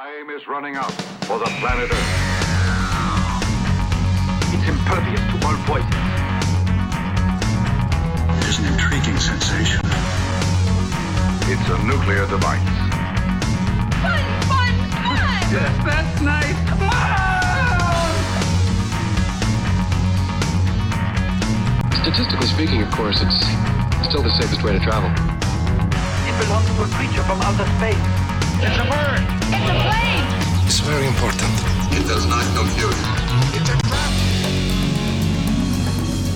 Time is running out for the planet Earth. It's impervious to all poison. It is an intriguing sensation. It's a nuclear device. Fun, fun, fun! Yes, that's nice. Come on! Statistically speaking, of course, it's still the safest way to travel. It belongs to a creature from outer space. It's a bird. It's a plane! It's very important. It does not compute. It's a trap.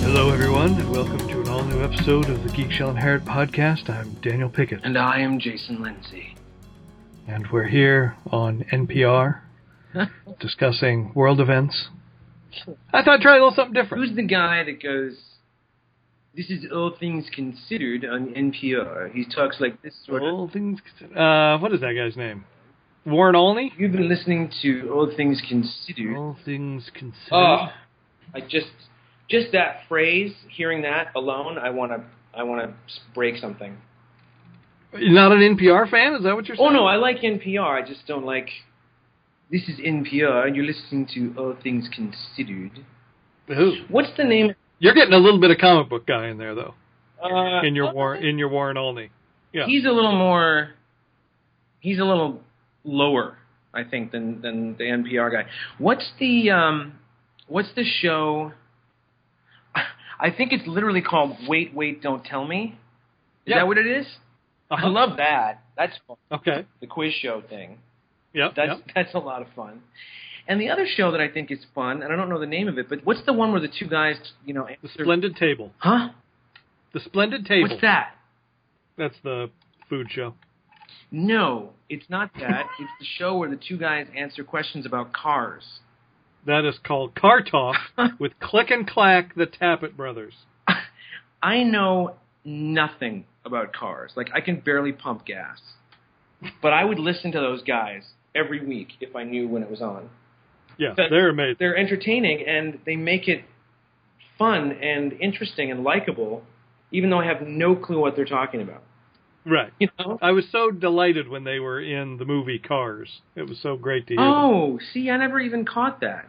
Hello, everyone, and welcome to an all new episode of the Geek Shall Inherit podcast. I'm Daniel Pickett, And I am Jason Lindsay. and we're here on NPR discussing world events. I thought I'd try a little something different. Who's the guy that goes, This is All Things Considered on NPR? He talks like this sort of. All things. considered- Uh, what is that guy's name? Warren Olney. You've been listening to All Things Considered. All things considered. Oh, I just, just that phrase, hearing that alone, I want to, I want to break something. You're not an NPR fan? Is that what you're saying? Oh no, I like NPR. I just don't like. This is NPR, and you're listening to All Things Considered. Who? What's the name? You're getting a little bit of comic book guy in there, though. Uh, In your War, in your Warren Olney. Yeah. He's a little more. He's a little lower, I think, than than the NPR guy. What's the um, what's the show? I think it's literally called "Wait, Wait, Don't Tell Me." Is Yeah. that what it is? I Uh-huh. love that. That's fun. Okay. the quiz show thing. Yep. That's yep. that's a lot of fun. And the other show that I think is fun, and I don't know the name of it, but what's the one where the two guys, you know, The Splendid Table. Huh? The Splendid Table. What's that? That's the food show. No, it's not that. it's the show where the two guys answer questions about cars. That is called Car Talk with Click and Clack, the Tappet brothers. I know nothing about cars. Like I can barely pump gas. But I would listen to those guys every week if I knew when it was on. Yeah, they're amazing. They're entertaining and they make it fun and interesting and likable even though I have no clue what they're talking about. Right. You know? I was so delighted when they were in the movie Cars. It was so great to hear. them. Oh, see, I never even caught that.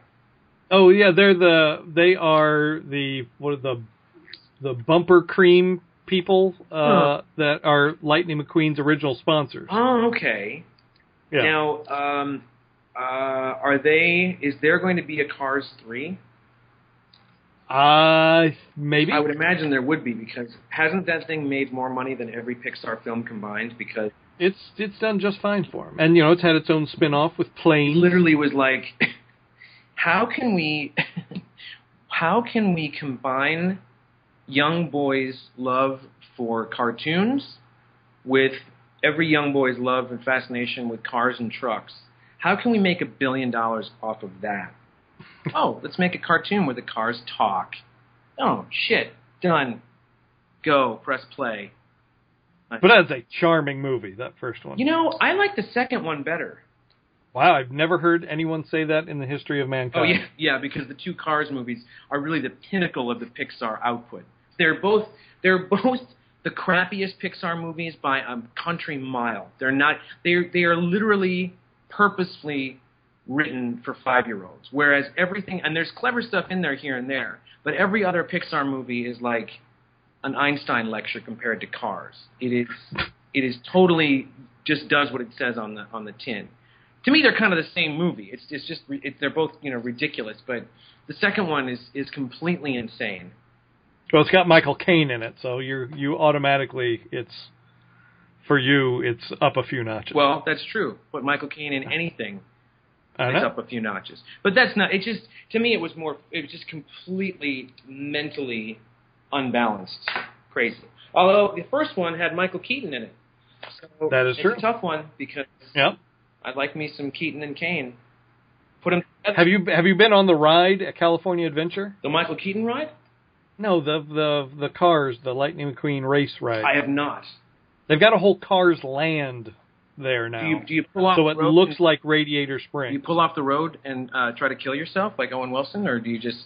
Oh yeah, they're the they are the what are the the bumper cream people uh, Huh. that are Lightning McQueen's original sponsors. Oh, okay. Yeah. Now, um, uh, are they? Is there going to be a Cars three? Uh maybe. I would imagine there would be because hasn't that thing made more money than every Pixar film combined? Because It's it's done just fine for them, and you know it's had its own spin off with it Plane. literally was like, how can we, how can we combine young boys' love for cartoons with every young boy's love and fascination with cars and trucks? How can we make a billion dollars off of that? oh, let's make a cartoon where the cars talk. Oh shit, done. Go press play. But that's a charming movie. That first one. You know, I like the second one better. wow, I've never heard anyone say that in the history of mankind. Oh yeah, yeah, because the two Cars movies are really the pinnacle of the Pixar output. They're both they're both the crappiest Pixar movies by a country mile. They're not they are they are literally purposefully written for 5-year-olds. Whereas everything and there's clever stuff in there here and there, but every other Pixar movie is like an Einstein lecture compared to Cars. It is it is totally just does what it says on the on the tin. To me, they're kind of the same movie. It's it's just it, they're both you know ridiculous, but the second one is is completely insane. Well, it's got Michael Caine in it, so you you automatically it's for you it's up a few notches. Well, that's true. Put Michael Caine in anything, it's up a few notches. But that's not. It just to me, it was more. It was just completely mentally unbalanced, crazy. Although the first one had Michael Keaton in it. So That is it's true. a tough one because Yep. I'd like me some Keaton and Caine. Put them together. Have you have you been on the ride at California Adventure? the Michael Keaton ride? No, the the the cars, the Lightning McQueen race ride. I have not. They've got a whole Cars land there now. Do you do you pull off so it looks and- like Radiator spring. Do you pull off the road and uh, try to kill yourself like Owen Wilson, or do you just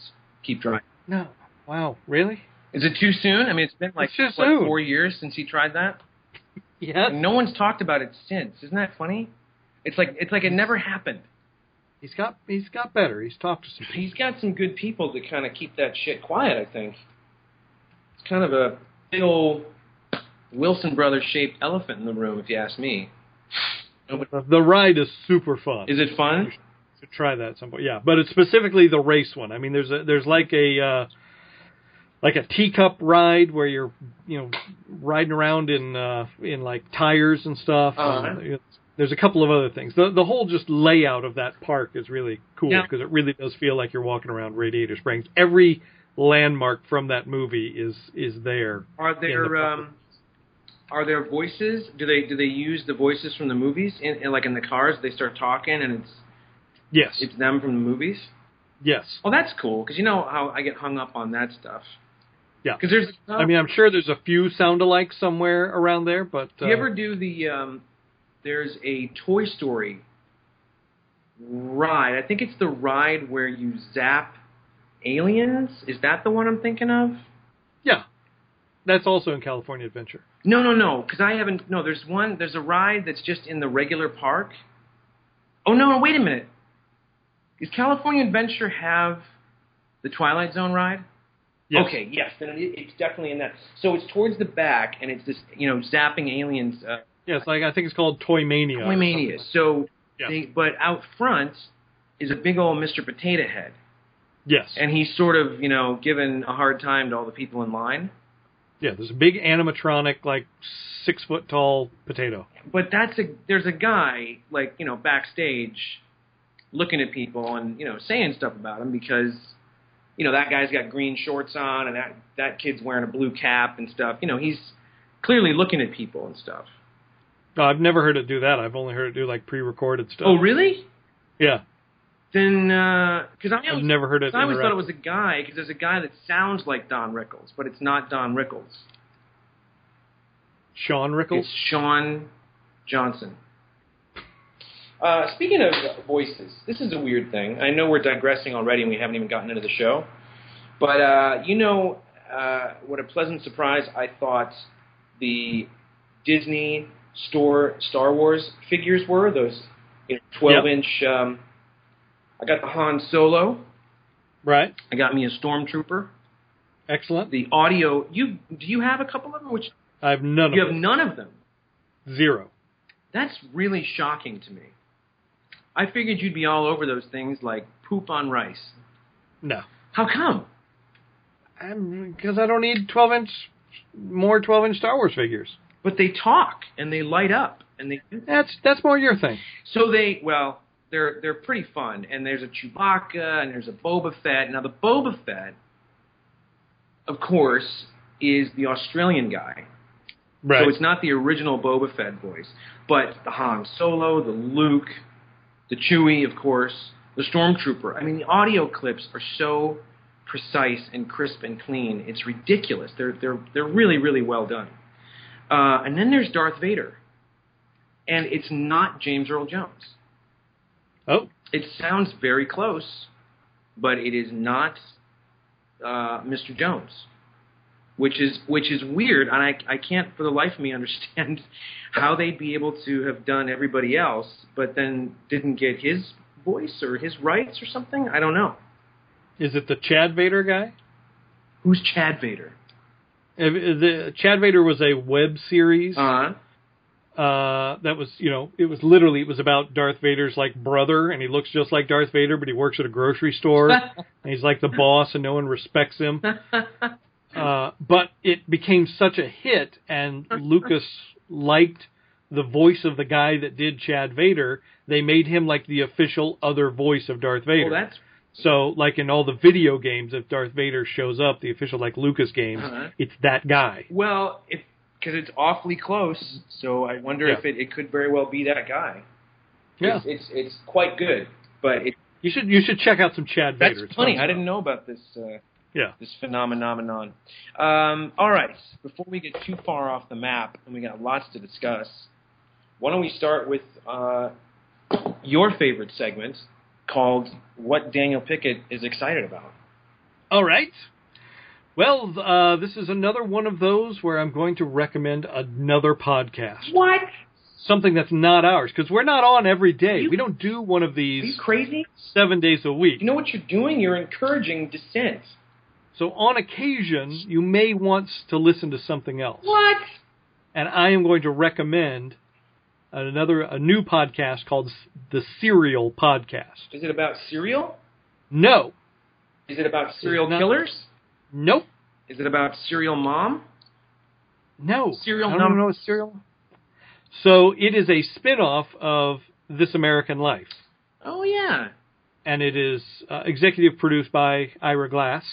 keep driving? No. Wow, really? Is it too soon? I mean, it's been like It's soon. four years since he tried that. Yes. And no one's talked about it since. Isn't that funny? It's like it's like it never happened. He's got he's got better. He's talked to some people. He's got some good people to kind of keep that shit quiet. I think it's kind of a big old Wilson Brothers shaped elephant in the room, if you ask me. Nobody- The ride is super fun. Is it fun? To try that at some point. Yeah, but it's specifically the race one. I mean, there's a there's like a uh, like a teacup ride where you're you know riding around in uh, in like tires and stuff. Uh-huh. And it's- there's a couple of other things. The the whole just layout of that park is really cool Yeah. because it really does feel like you're walking around Radiator Springs. Every landmark from that movie is is there. Are there the um, are there voices? Do they do they use the voices from the movies in, in like in the cars? They start talking and it's Yes. it's them from the movies. yes. Well, that's cool because you know how I get hung up on that stuff. Yeah. Because there's. I mean, I'm sure there's a few sound alikes somewhere around there, but Do you uh, ever do the? Um, there's a Toy Story ride. I think it's the ride where you zap aliens. Is that the one I'm thinking of? Yeah, that's also in California Adventure. No, no, no. Because I haven't. No, there's one. There's a ride that's just in the regular park. Oh no! wait a minute. Does California Adventure have the Twilight Zone ride? Yes. Okay, yes, then it, it's definitely in that. So it's towards the back, and it's this, you know, zapping aliens. Uh, Yes, like I think it's called Toy Mania. Toy Mania. So, Yeah. they, but out front is a big old Mr. Potato Head. Yes. and he's sort of, you know, giving a hard time to all the people in line. Yeah, there's a big animatronic, like six foot tall potato. But that's a there's a guy like you know backstage, looking at people and you know saying stuff about him because, you know, that guy's got green shorts on and that that kid's wearing a blue cap and stuff. You know, he's clearly looking at people and stuff. No, I've never heard it do that. I've only heard it do like pre-recorded stuff. Oh, really? Yeah, Then, because I I've never heard it. I always thought it was a guy because there's a guy that sounds like Don Rickles, but it's not Don Rickles. Sean Rickles. It's Sean Johnson. Uh, speaking of voices, this is a weird thing. I know we're digressing already and we haven't even gotten into the show. But uh, you know uh, what a pleasant surprise I thought the Disney store Star Wars figures were? Those you know, 12 Yep. inch. Um, I got the Han Solo. Right. I got me a Stormtrooper. Excellent. The audio. You do you have a couple of them? Which I have none you of have it. none of them. Zero. That's really shocking to me. I figured you'd be all over those things like poop on rice. No. How come? Because I don't need 12 inch more 12 inch Star Wars figures. But they talk and they light up and they That's that's more your thing. so they well they're they're pretty fun and there's a Chewbacca and there's a Boba Fett. Now the Boba Fett, of course, is the Australian guy. Right. So it's not the original Boba Fett voice, but the Han Solo, the Luke, the Chewie, of course, the Stormtrooper. I mean, the audio clips are so precise and crisp and clean. It's ridiculous. They're they're they're really really well done. Uh, and then there's Darth Vader, and it's not James Earl Jones. Oh, It sounds very close, but it is not uh, Mr. Jones, which is which is weird, and I I can't for the life of me understand how they'd be able to have done everybody else, but then didn't get his voice or his rights or something. I don't know. is it the Chad Vader guy? Who's Chad Vader? The Chad Vader was a web series Uh, uh, that was, you know, it was literally it was about Darth Vader's like brother, and he looks just like Darth Vader, but he works at a grocery store, and he's like the boss, and no one respects him. Uh, but it became such a hit, and Lucas liked the voice of the guy that did Chad Vader. They made him like the official other voice of Darth Vader. well, So, like in all the video games, if Darth Vader shows up, the official like Lucas games, Uh-huh. it's that guy. well, if because it's awfully close, so I wonder Yeah. if it, it could very well be that guy. Yeah, It's, it's it's quite good, but it, you should you should check out some Chad that's Vader. It's funny. I didn't know about this. Uh, Yeah. this phenomenon. Um, all right, before we get too far off the map, and we got lots to discuss, why don't we start with uh, your favorite segment called "What Daniel Pickett is excited about." All right. Well, uh, this is another one of those where I'm going to recommend another podcast. What? something that's not ours because we're not on every day. You- we don't do one of Are you these crazy? seven days a week. You know what you're doing? You're encouraging dissent. So on occasion, you may want to listen to something else. What? And I am going to recommend another a new podcast called the Serial Podcast. Is it about cereal? No, Is it about serial not- killers? nope, Is it about serial mom? no. Serial I don't num- even know what serial. So it is a spin-off of This American Life, Oh yeah. and it is uh, executive produced by Ira Glass,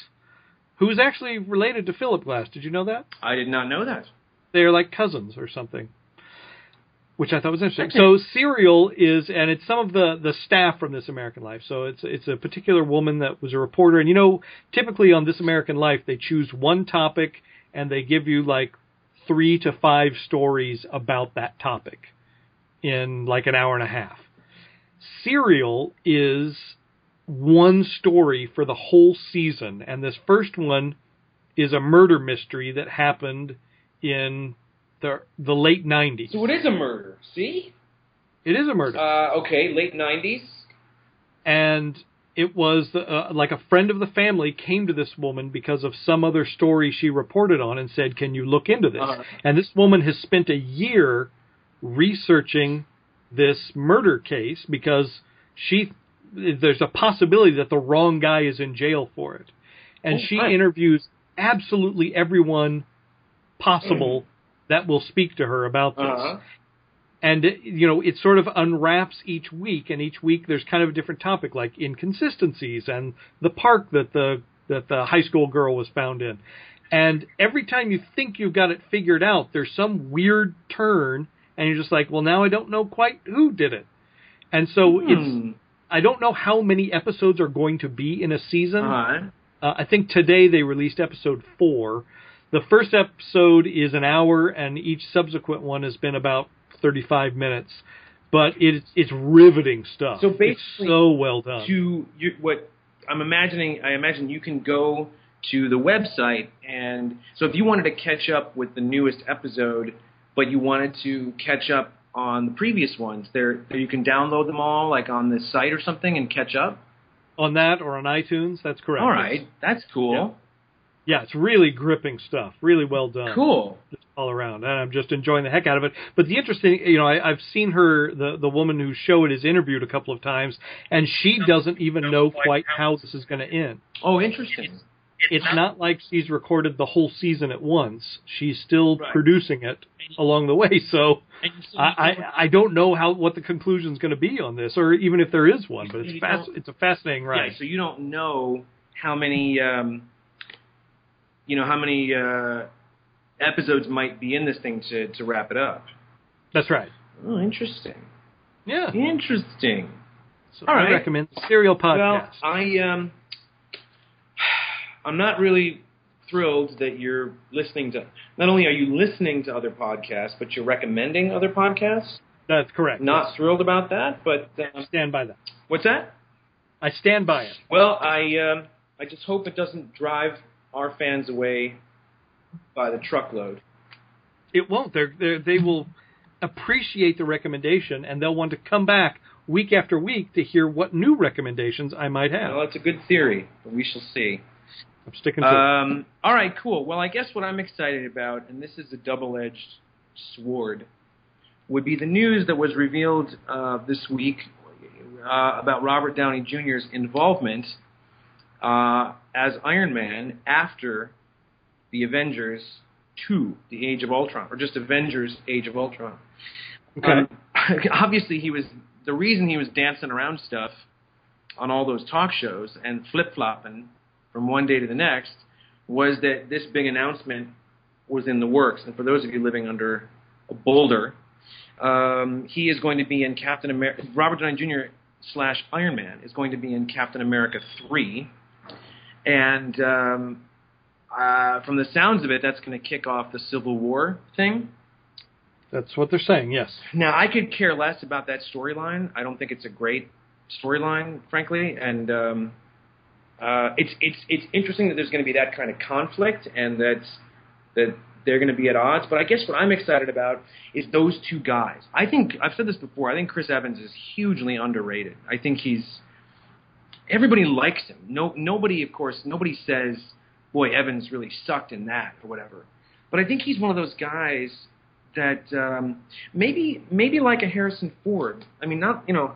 who is actually related to Philip Glass. Did you know that? I did not know that. they're like cousins or something, which I thought was interesting. So Serial is, and it's some of the the staff from This American Life. So it's it's a particular woman that was a reporter, and you know, typically on This American Life, they choose one topic and they give you like three to five stories about that topic in like an hour and a half. Serial is one story for the whole season, and this first one is a murder mystery that happened in the the late '90s. So it is a murder. See? It is a murder, Uh, okay, late '90s. and it was uh, like a friend of the family came to this woman because of some other story she reported on and said, "Can you look into this?" Uh-huh. And this woman has spent a year researching this murder case because she there's a possibility that the wrong guy is in jail for it, and Oh, she right. interviews absolutely everyone possible that will speak to her about this. Uh-huh. and you know it sort of unwraps each week and each week there's kind of a different topic like inconsistencies and the park that the that the high school girl was found in and every time you think you've got it figured out there's some weird turn and you're just like well now i don't know quite who did it and so it's Hmm. i don't know how many episodes are going to be in a season Uh-huh. uh, I think today they released episode four. The first episode is an hour, and each subsequent one has been about 35 minutes. But it's it's riveting stuff. So It's basically, so well done. to you, what I'm imagining, I imagine you can go to the website, and so if you wanted to catch up with the newest episode, but you wanted to catch up on the previous ones, there you can download them all, like on the site or something, and catch up. on that or on iTunes, that's correct. All right, that's cool. Yeah, it's really gripping stuff. Really well done. Cool. just all around, and I'm just enjoying the heck out of it. But the interesting, you know, I, I've seen her, the the woman whose show it is, interviewed a couple of times, and she doesn't even know quite how this is going to end. Oh, interesting. It's not like she's recorded the whole season at once. She's still Right. producing it along the way. So And you said I, I I don't know how what the conclusion is going to be on this, or even if there is one. But it's You fast. It's a fascinating ride. Yeah, so you don't know how many, um, you know, how many uh, episodes might be in this thing to to wrap it up. That's right. Oh, interesting. Yeah. Interesting. So All I right. recommend the Serial Well, I um, I'm not really thrilled that you're listening to. Not only are you listening to other podcasts, but you're recommending other podcasts. That's correct. Not Yes. thrilled about that, but I um, stand by that. what's that? I stand by it. Well, I um, I just hope it doesn't drive our fans away by the truckload. It won't. They're, they're, they will appreciate the recommendation, and they'll want to come back week after week to hear what new recommendations I might have. Well, it's a good theory, but we shall see. I'm sticking to it. Um, all right, cool. Well, I guess what I'm excited about, and this is a double-edged sword, would be the news that was revealed uh, this week uh, about Robert Downey Jr.'s involvement uh, as Iron Man after the Avengers 2, The Age of Ultron, or just Avengers Age of Ultron. Okay. Um, obviously, he was the reason he was dancing around stuff on all those talk shows and flip flopping from one day to the next was that this big announcement was in the works. And for those of you living under a boulder, um, he is going to be in Captain America. Robert Downey Jr. slash Iron Man is going to be in Captain America three, and um, uh, from the sounds of it, that's going to kick off the Civil War thing. That's what they're saying. Yes. Now, I could care less about that storyline. I don't think it's a great storyline, frankly, and um, uh, it's it's it's interesting that there's going to be that kind of conflict, and that that they're going to be at odds. But I guess what I'm excited about is those two guys. I think I've said this before. I think Chris Evans is hugely underrated. I think he's everybody likes him. No, nobody, of course, nobody says, "Boy, Evans really sucked in that" or whatever. But I think he's one of those guys that um, maybe maybe like a Harrison Ford. I mean, not you know,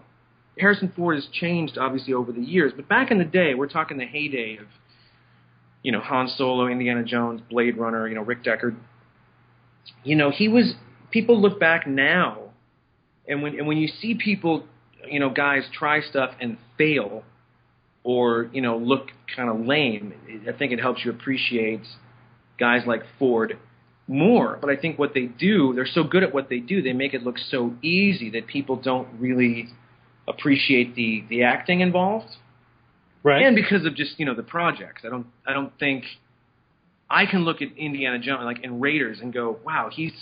Harrison Ford has changed obviously over the years, but back in the day, we're talking the heyday of you know Han Solo, Indiana Jones, Blade Runner, you know Rick Deckard. You know, he was. People look back now, and when and when you see people, you know, guys try stuff and fail, or you know look kind of lame, I think it helps you appreciate guys like Ford more. But I think what they do, they're so good at what they do, they make it look so easy that people don't really appreciate the the acting involved. Right. And because of just you know the projects, I don't I don't think I can look at Indiana Jones like in Raiders and go, wow, he's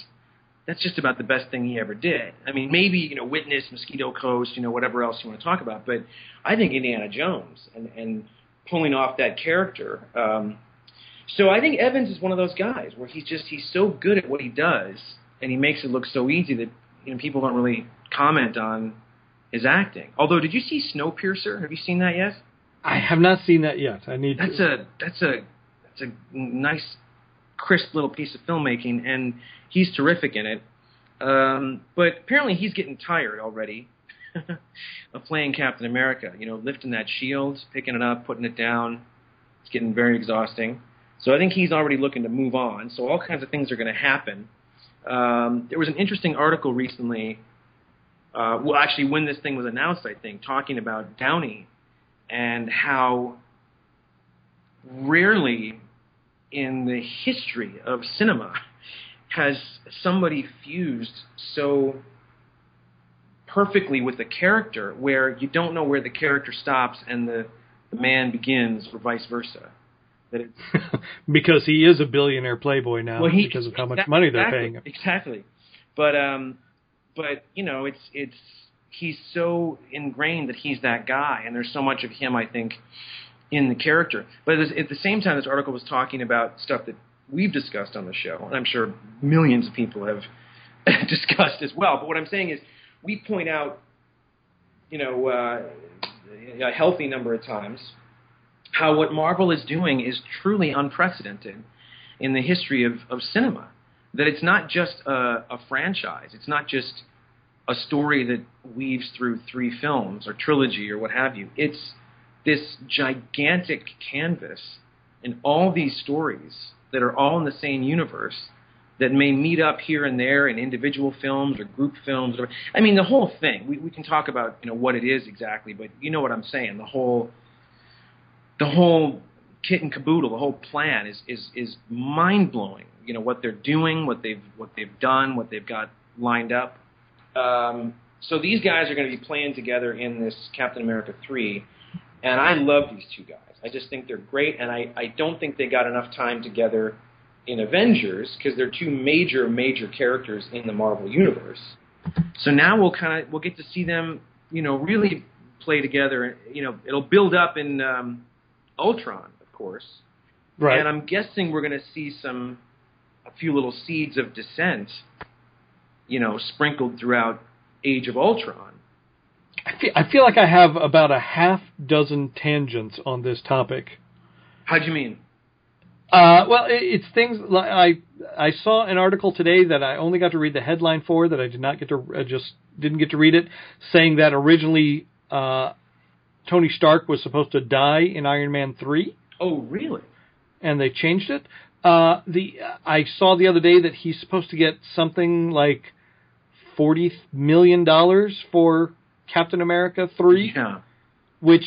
that's just about the best thing he ever did. I mean, maybe you know Witness, Mosquito Coast, you know whatever else you want to talk about, but I think Indiana Jones and and pulling off that character. Um, so I think Evans is one of those guys where he's just he's so good at what he does, and he makes it look so easy that you know people don't really comment on his acting. Although, did you see Snowpiercer? Have you seen that yet? I have not seen that yet. I need. That's to. a that's a that's a nice, crisp little piece of filmmaking, and he's terrific in it. Um, but apparently, he's getting tired already of playing Captain America. You know, lifting that shield, picking it up, putting it down. It's getting very exhausting. So I think he's already looking to move on. So all kinds of things are going to happen. Um, there was an interesting article recently. Uh, well, actually, when this thing was announced, I think, talking about Downey and how rarely in the history of cinema has somebody fused so perfectly with the character where you don't know where the character stops and the, the man begins or vice versa that it's because he is a billionaire playboy now well, he, because of how much exactly, money they're paying him. Exactly. But um but you know, it's it's he's so ingrained that he's that guy and there's so much of him I think in the character. But at the same time this article was talking about stuff that we've discussed on the show and I'm sure millions of people have discussed as well. But what I'm saying is we point out you know uh, a healthy number of times how what Marvel is doing is truly unprecedented in the history of, of cinema. That it's not just a, a franchise, it's not just a story that weaves through three films or trilogy or what have you. It's this gigantic canvas and all these stories that are all in the same universe that may meet up here and there in individual films or group films. Or, I mean, the whole thing. We, we can talk about you know what it is exactly, but you know what I'm saying. The whole the whole kit and caboodle, the whole plan is is is mind blowing. You know what they're doing, what they've what they've done, what they've got lined up. Um, so these guys are going to be playing together in this Captain America three, and I love these two guys. I just think they're great, and I I don't think they got enough time together in Avengers because they're two major major characters in the Marvel universe. So now we'll kind of we'll get to see them, you know, really play together. You know, it'll build up in. Um, Ultron, of course. Right. And I'm guessing we're going to see some, a few little seeds of dissent, you know, sprinkled throughout Age of Ultron. I feel, I feel like I have about a half dozen tangents on this topic. How do you mean? Uh, well, it, it's things like I I saw an article today that I only got to read the headline for that I did not get to I just didn't get to read it, saying that originally uh, Tony Stark was supposed to die in Iron Man three. Oh, really? And they changed it. Uh, the I saw the other day that he's supposed to get something like forty million dollars for Captain America three. Yeah. Which,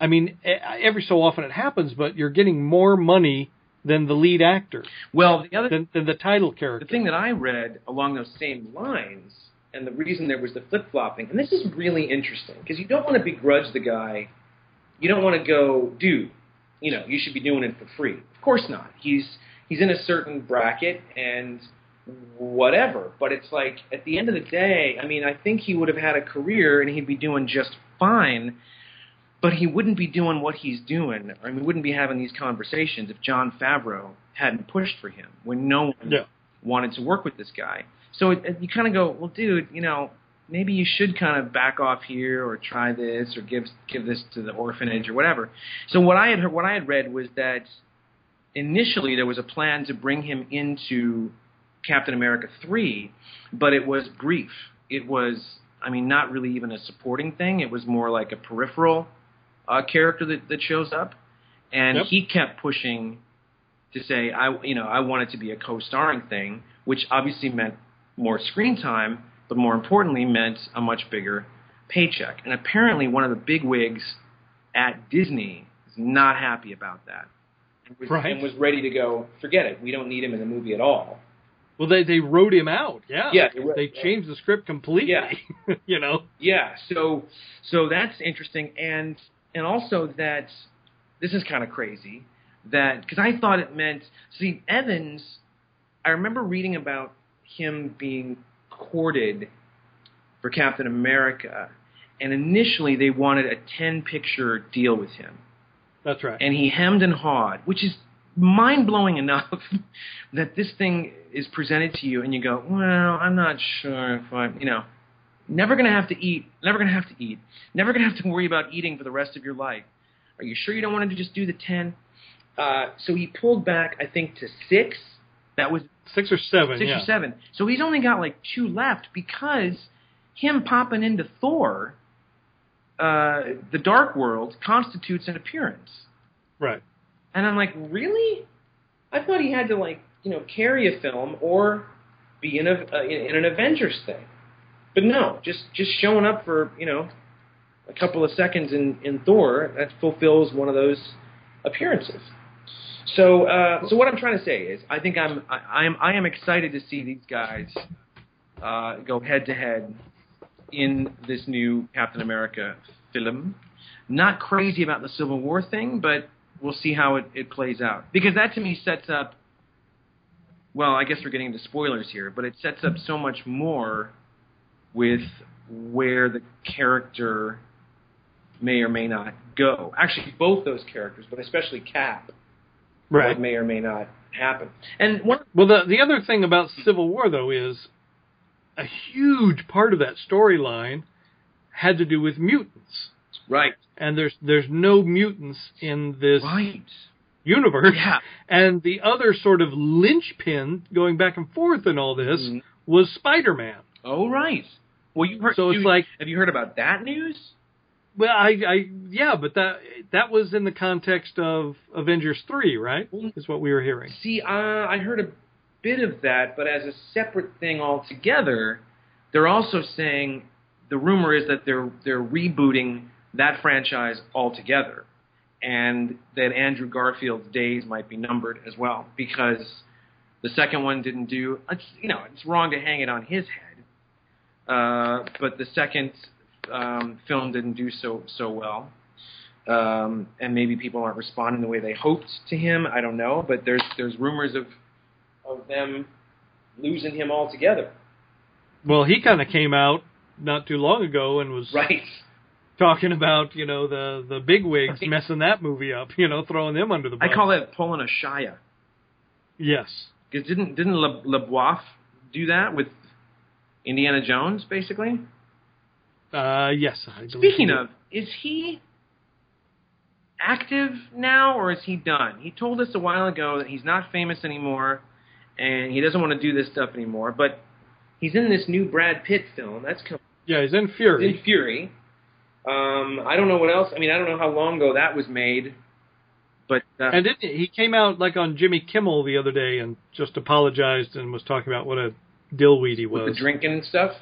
I mean, every so often it happens, but you're getting more money than the lead actor. Well, the other than, than the title character. The thing that I read along those same lines and the reason there was the flip flopping. And this is really interesting because you don't want to begrudge the guy. You don't want to go, dude, you know, you should be doing it for free. Of course not. He's he's in a certain bracket and whatever. But it's like at the end of the day, I mean, I think he would have had a career and he'd be doing just fine. But he wouldn't be doing what he's doing. I mean, we wouldn't be having these conversations if Jon Favreau hadn't pushed for him when no one yeah. wanted to work with this guy. So it, it- you kind of go, well, dude, you know, maybe you should kind of back off here or try this or give give this to the orphanage or whatever. So what I had heard, what I had read was that initially there was a plan to bring him into Captain America 3, but it was brief. It was, I mean, not really even a supporting thing. It was more like a peripheral uh, character that, that shows up. And Yep. he kept pushing to say, I, you know, I want it to be a co-starring thing, which obviously meant more screen time, but more importantly meant a much bigger paycheck. And apparently one of the big wigs at Disney is not happy about that. And was, Right. and was ready to go, forget it, we don't need him in the movie at all. Well, they they wrote him out. Yeah. Yeah, they wrote- They changed the script completely. Yeah. you know. Yeah, so so that's interesting, and and also that this is kind of crazy that because I thought it meant see Evans. I remember reading about him being courted for Captain America, and initially they wanted a ten picture deal with him, That's right. and he hemmed and hawed, which is mind blowing enough that this thing is presented to you, and you go, well, I'm not sure if I, you know, never gonna have to eat, never gonna have to eat, never gonna have to worry about eating for the rest of your life. Are you sure you don't want to just do the ten? Uh, so he pulled back, I think, to six. That was six or seven. six yeah. or seven. So he's only got like two left because him popping into Thor, uh, the Dark World, constitutes an appearance. Right. And I'm like, really? I thought he had to like, you know, carry a film or be in a uh, in, an Avengers thing. But no, just just showing up for you know a couple of seconds in in Thor that fulfills one of those appearances. So uh, so what I'm trying to say is, I think I'm I, I am I am excited to see these guys uh, go head to head in this new Captain America film. Not crazy about the Civil War thing, but we'll see how it, it plays out. Because that to me sets up, well, I guess we're getting into spoilers here, but it sets up so much more with where the character may or may not go. Actually, both those characters, but especially Cap, Right. what may or may not happen. And one, Well, the the other thing about Civil War though is a huge part of that storyline had to do with mutants, right, and there's there's no mutants in this right, universe. yeah, And the other sort of linchpin going back and forth in all this Mhm. was Spider-Man. oh right. Well, you heard. So it's you- like- have you heard about that news? Well, I, I, yeah, but that that was in the context of Avengers three, right? Is what we were hearing. See, uh, I heard a bit of that, but as a separate thing altogether, they're also saying the rumor is that they're they're rebooting that franchise altogether, and that Andrew Garfield's days might be numbered as well because the second one didn't do. It's, you know, it's wrong to hang it on his head, uh, but the second um, film didn't do so so well um, and maybe people aren't responding the way they hoped to him. I don't know, but there's there's rumors of of them losing him altogether. Well, he kind of came out not too long ago and was Right. Talking about you know the the big wigs messing that movie up, you know, throwing them under the bus. I call that pulling a Shia. yes. Because didn't didn't Le, LaBeouf do that with Indiana Jones, basically? Uh, yes. I Speaking of, is he active now or is he done? He told us a while ago that he's not famous anymore and he doesn't want to do this stuff anymore, but he's in this new Brad Pitt film. That's coming. yeah, he's in Fury. in Fury. Um, I don't know what else. I mean, I don't know how long ago that was made, but uh, And didn't he, he came out like on Jimmy Kimmel the other day and just apologized and was talking about what a dillweed he with was. the drinking and stuff.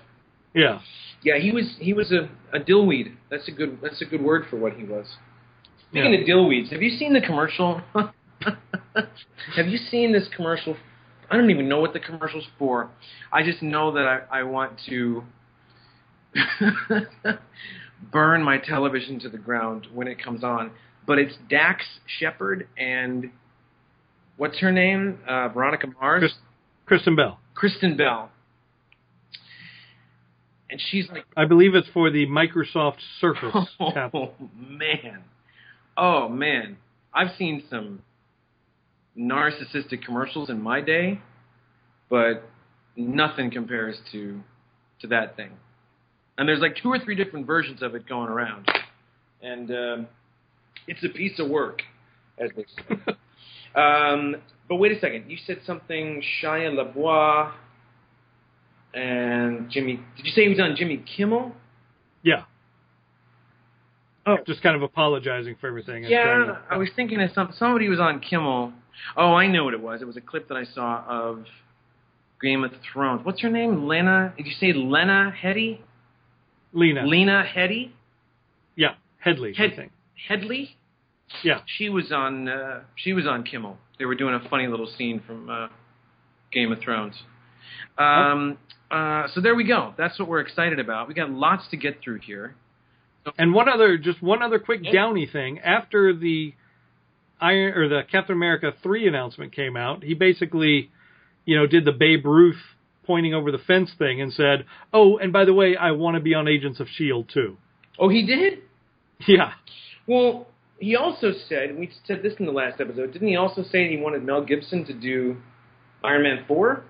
Yeah. Yeah, he was he was a, a dillweed. That's a good that's a good word for what he was. Speaking Yeah. of dillweeds, have you seen the commercial? have you seen this commercial? I don't even know what the commercial's for. I just know that I, I want to burn my television to the ground when it comes on. But it's Dax Shepard and what's her name? Uh, Veronica Mars. Chris, Kristen Bell. Kristen Bell. And she's like, I believe it's for the Microsoft Surface tablet. oh man, oh man, I've seen some narcissistic commercials in my day, but nothing compares to to that thing. And there's like two or three different versions of it going around, and um, it's a piece of work, as they say. um, but wait a second, you said something Shia LaBeouf and Jimmy. Did you say he was on Jimmy Kimmel? Yeah. Oh. Just kind of apologizing for everything. Yeah, that- I was thinking of some somebody was on Kimmel. Oh, I know what it was. It was a clip that I saw of Game of Thrones. What's her name? Lena? Did you say Lena Headey? Lena. Lena Headey? Yeah. Headley, I Head- think. Headley? Yeah. She was on. Uh, she was on Kimmel. They were doing a funny little scene from uh, Game of Thrones. Um, uh, so there we go. That's what we're excited about. We got lots to get through here. And one other, just one other quick. Downey thing. After the Iron or the Captain America three announcement came out, he basically, you know, did the Babe Ruth pointing over the fence thing and said, "Oh, and by the way, I want to be on Agents of Shield too." Oh, he did. Yeah. Well, he also said, we said this in the last episode, didn't he also say he wanted Mel Gibson to do Iron Man 4?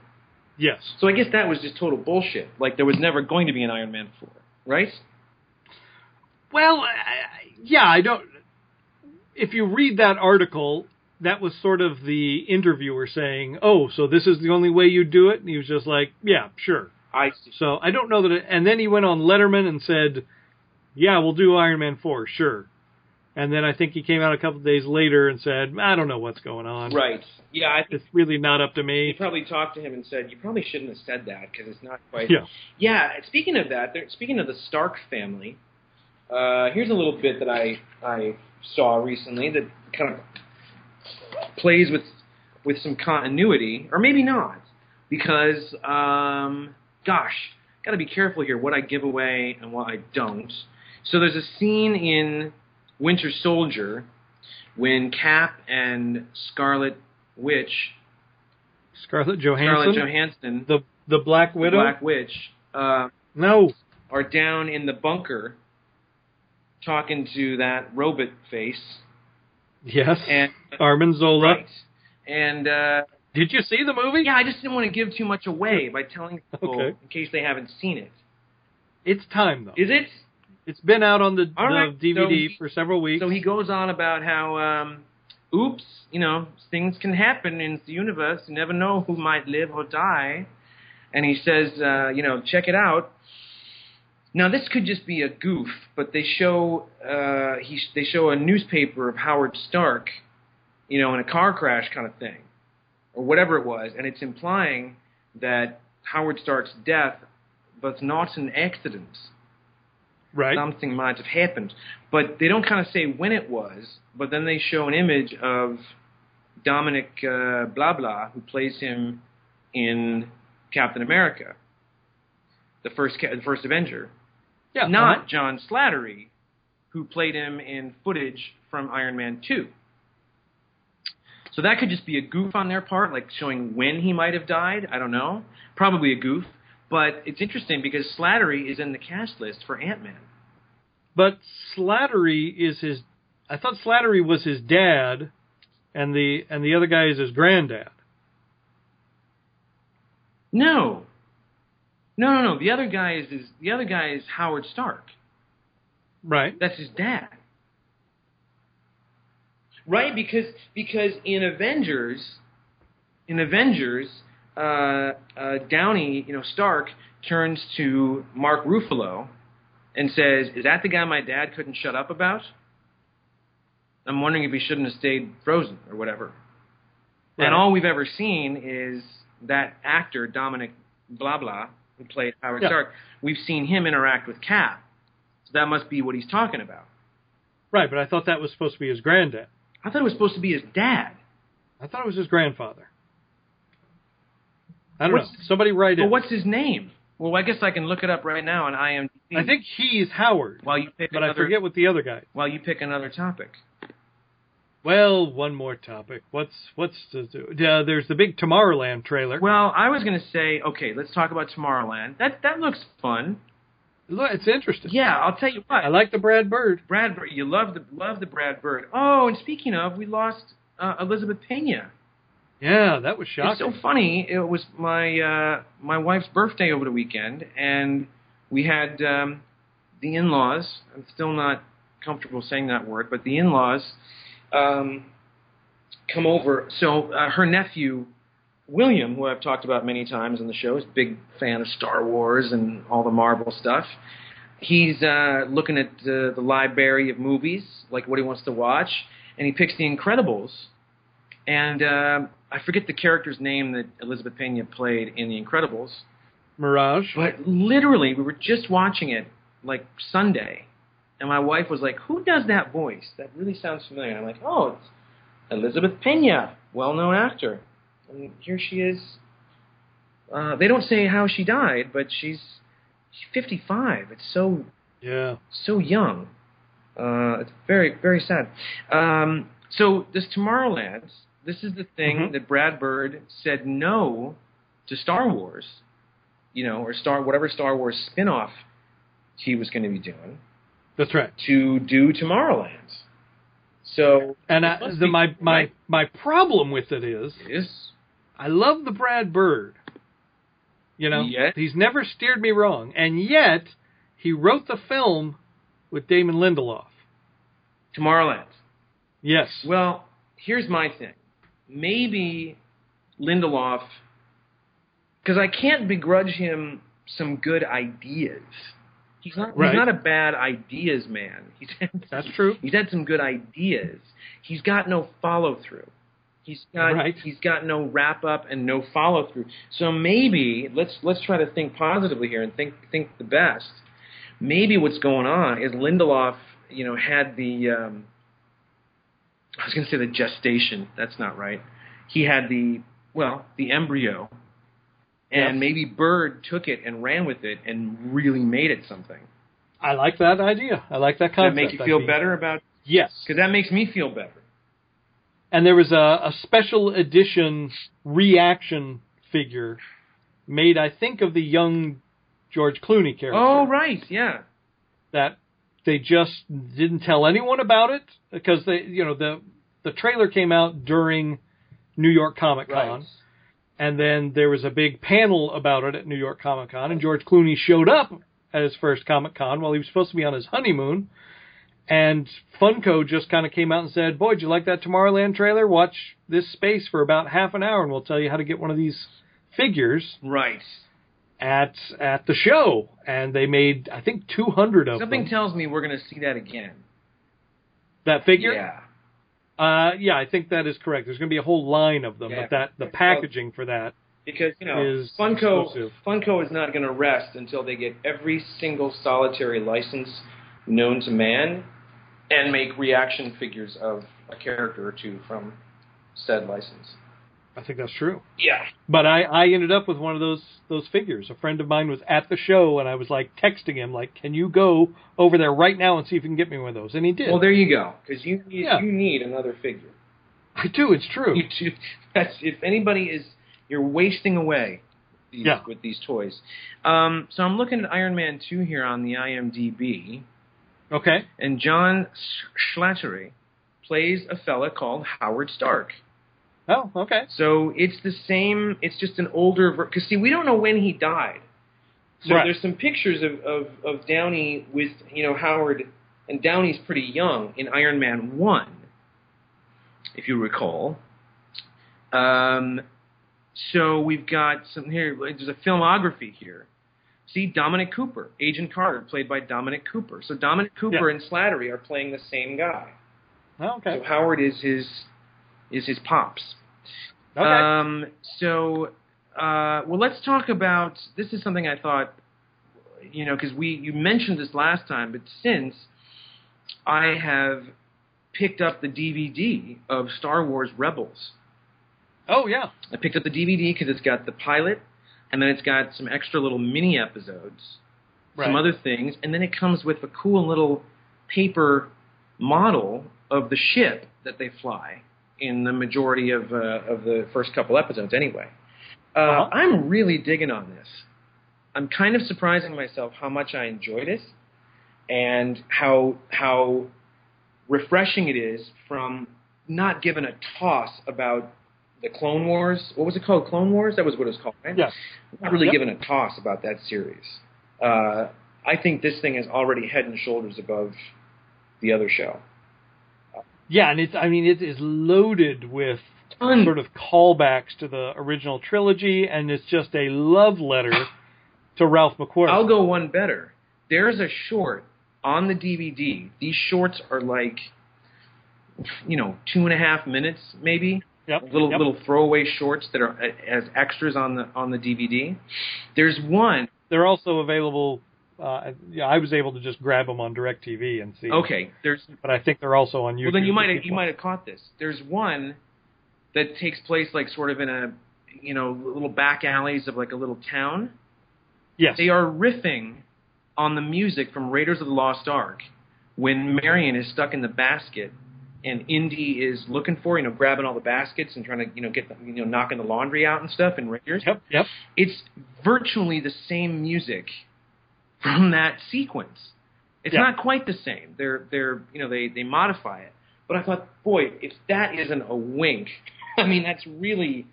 Yes. So I guess that was just total bullshit. Like, there was never going to be an Iron Man 4, right? Well, I- yeah, I don't. If you read that article, that was sort of the interviewer saying, "Oh, so this is the only way you do it," and he was just like, "Yeah, sure." I see. So I don't know that. It, and then he went on Letterman and said, "Yeah, we'll do Iron Man four, sure." And then I think he came out a couple of days later and said, "I don't know what's going on. Right. Yeah, I think It's really not up to me. he probably talked to him and said, you probably shouldn't have said that because it's not quite. Yeah. Yeah, speaking of that, speaking of the Stark family, uh, here's a little bit that I I saw recently that kind of plays with with some continuity, or maybe not, because um, gosh, got to be careful here what I give away and what I don't. So there's a scene in Winter Soldier when Cap and Scarlet Witch, Scarlett Johansson, Scarlett Johansson, the the Black Widow. Black Witch, uh, No. are down in the bunker talking to that robot face Yes. and Arnim Zola. right and uh Did you see the movie? yeah i just didn't want to give too much away by telling people Okay. in case they haven't seen it It's time though. is it It's been out on the, the right, DVD so he- for several weeks. so he goes on about how um oops you know things can happen in the universe you never know who might live or die and he says uh you know check it out Now this could just be a goof, but they show uh, he they show a newspaper of Howard Stark, you know, in a car crash kind of thing, or whatever it was, and it's implying that Howard Stark's death was not an accident. right. Something might have happened, but they don't kind of say when it was. But then they show an image of Dominic uh, blah blah, who plays him in Captain America, the first the first Avenger yeah. not uh-huh. John Slattery, who played him in footage from Iron Man 2. So that could just be a goof on their part, like showing when he might have died. I don't know. Probably a goof. But it's interesting because Slattery is in the cast list for Ant Man. But Slattery is his. I thought Slattery was his dad, and the and the other guy is his granddad. No. No, no, no. The other guy is, is the other guy is Howard Stark. Right. That's his dad. Right, because because in Avengers, in Avengers, uh, uh, Downey, you know, Stark turns to Mark Ruffalo and says, "Is that the guy my dad couldn't shut up about?" I'm wondering if he shouldn't have stayed frozen or whatever. Right. And all we've ever seen is that actor Dominic blah blah who played Howard Yeah. Stark. We've seen him interact with Cap, so that must be what he's talking about. Right. But I thought that was supposed to be his granddad. I thought it was supposed to be his dad. I thought it was his grandfather. I don't What's- know. Somebody write But it. what's his name? Well, I guess I can look it up right now on IMDb. I think he's Howard, while you pick but I another, forget what the other guy. while you pick another topic. Well, one more topic. What's what's the. Uh, there's the big Tomorrowland trailer. Well, I was going to say, okay, let's talk about Tomorrowland. That that looks fun. Look, it's interesting. Yeah, I'll tell you what. I like the Brad Bird. Brad Bird. You love the love the Brad Bird. Oh, and speaking of, we lost uh, Elizabeth Pena. Yeah, that was shocking. It's so funny. It was my uh, my wife's birthday over the weekend, and we had um, the in-laws. I'm still not comfortable saying that word, but the in-laws um, come over. So uh, her nephew William, who I've talked about many times on the show, is a big fan of Star Wars and all the Marvel stuff. He's uh, looking at uh, the library of movies, like what he wants to watch, and he picks The Incredibles. And uh, I forget the character's name that Elizabeth Pena played in The Incredibles, Mirage. but literally, we were just watching it like Sunday, and my wife was like, "Who does that voice? That really sounds familiar." And I'm like, "Oh, it's Elizabeth Pena, well-known actor." And here she is. Uh, they don't say how she died, but she's she's 55. It's so Yeah. so young. Uh, it's very very sad. Um, so this Tomorrowland, this is the thing Mhm. that Brad Bird said no to Star Wars, you know, or Star whatever Star Wars spin-off he was going to be doing That's right. to do Tomorrowland. So And I, the, be- my my right? my problem with it is is I love the Brad Bird. You know, Yet? he's never steered me wrong, and yet he wrote the film with Damon Lindelof. Tomorrowland. Yes. Well, here's my thing. Maybe Lindelof, because I can't begrudge him some good ideas. He's not. Right. He's not a bad ideas man. He's had, That's true. He's had some good ideas. He's got no follow through. He's got. Right. He's got no wrap up and no follow through. So maybe let's let's try to think positively here and think think the best. Maybe what's going on is Lindelof, you know, had the. Um, I was going to say the gestation. That's not right. He had the well, the embryo, and Yes. maybe Bird took it and ran with it and really made it something. I like that idea. I like that Does concept. that make you feel be- better about? Yes. Because that makes me feel better. And there was a, a special edition reaction figure made, I think, of the young George Clooney character. Oh right, yeah. that they just didn't tell anyone about it because they, you know, the the trailer came out during New York Comic Con, Right. And then there was a big panel about it at New York Comic Con, and George Clooney showed up at his first Comic Con while he was supposed to be on his honeymoon. And Funko just kind of came out and said, "Boy, did you like that Tomorrowland trailer? Watch this space for about half an hour, and we'll tell you how to get one of these figures Right. at at the show." And they made, I think, two hundred of Something them. tells me we're going to see that again. that figure, Yeah. Uh, yeah, I think that is correct. There's going to be a whole line of them, Yeah. but that the packaging for that. Because you know, Is Funko exclusive. Funko is not going to rest until they get every single solitary license known to man, and make reaction figures of a character or two from said license. I think that's true. Yeah. But I, I ended up with one of those those figures. A friend of mine was at the show, and I was like texting him, like, "Can you go over there right now and see if you can get me one of those?" And he did. Well, there you go. Because you need, Yeah. you need another figure. I do. It's true. You do. That's if anybody is you're wasting away these, Yeah. with these toys. Um, so I'm looking at Iron Man 2 here on the IMDb, Okay. and John Slattery plays a fella called Howard Stark. Oh, okay. So it's the same. It's just an older. Because see, we don't know when he died. So Right. there's some pictures of, of of Downey with you know Howard, and Downey's pretty young in Iron Man one, if you recall. Um, so we've got some here. There's a filmography here. See Dominic Cooper, Agent Carter, played by Dominic Cooper. So Dominic Cooper Yeah. and Slattery are playing the same guy. Oh, okay. So Howard is his is his pops. Okay. Um, so, uh, well, let's talk about. This is something I thought, you know, because we you mentioned this last time, but since I have picked up the DVD of Star Wars Rebels, oh, yeah. I picked up the DVD because it's got the pilot, and then it's got some extra little mini episodes, some other things, and then it comes with a cool little paper model of the ship that they fly in the majority of uh, of the first couple episodes. Anyway, uh, Uh-huh. I'm really digging on this. I'm kind of surprising myself how much I enjoyed it, and how how refreshing it is from not giving a toss about the Clone Wars. What was it called? Clone Wars. That was what it was called, right? Yes. Not really Yep. giving a toss about that series. Uh, I think this thing is already head and shoulders above the other show. Yeah, and it's I mean it is loaded with Tons. sort of callbacks to the original trilogy, and it's just a love letter to Ralph McQuarrie. I'll go one better. There's a short on the DVD. These shorts are like, you know, two and a half minutes maybe. Yep. Little yep. little throwaway shorts that are as extras on the on the DVD. There's one. They're also available. Uh, yeah, I was able to just grab them on DirecTV and see. Okay, there's but I think they're also on YouTube. Well, then you might have, you might have caught this. There's one that takes place like sort of in a you know little back alleys of like a little town. Yes. They are riffing on the music from Raiders of the Lost Ark when Marion is stuck in the basket and Indy is looking for you know grabbing all the baskets and trying to you know get the, you know knocking the laundry out and stuff in Raiders. Yep. Yep. It's virtually the same music from that sequence. It's Yeah. not quite the same. They're they're you know they they modify it. But I thought, boy, if that isn't a wink, I mean that's really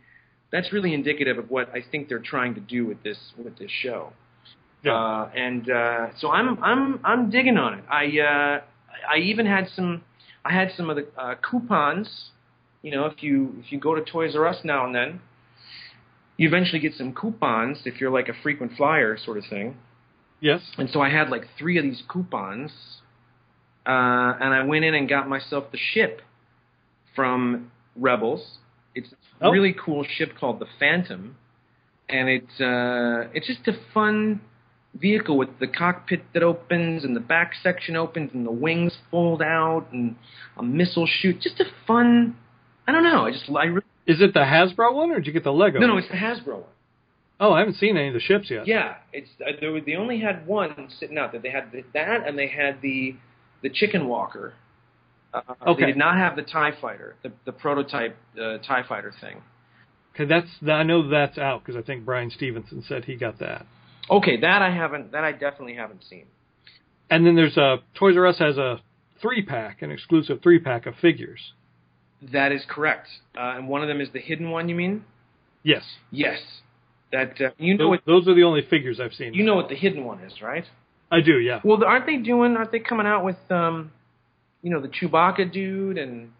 that's really indicative of what I think they're trying to do with this with this show. Yeah. Uh, and uh, so I'm I'm I'm digging on it. I uh, I even had some I had some of the uh, coupons. You know, if you if you go to Toys R Us now and then, you eventually get some coupons if you're like a frequent flyer sort of thing. Yes. And so I had like three of these coupons, uh, and I went in and got myself the ship from Rebels. It's a Oh. really cool ship called the Phantom, and it's uh, it's just a fun vehicle with the cockpit that opens and the back section opens and the wings fold out and a missile shoot. Just a fun. I don't know. I just I really, Is it the Hasbro one, or did you get the Lego? no no it's the Hasbro one. Oh, I haven't seen any of the ships yet. Yeah, it's uh, they, were, they only had one sitting out That They had the, that, and they had the the chicken walker. Uh, Okay. They did not have the Tie Fighter, the the prototype uh, Tie Fighter thing. Okay, that's I know that's out because I think Brian Stevenson said he got that. Okay, that I haven't. That I definitely haven't seen. And then there's a Toys R Us has a three pack, an exclusive three pack of figures. That is correct. Uh, and one of them is the hidden one. You mean? Yes, Yes. That uh, you know those, what those are the only figures I've seen. you know what the hidden one is, right? I do, yeah. Well, aren't they doing? Aren't they coming out with um, you know, the Chewbacca dude and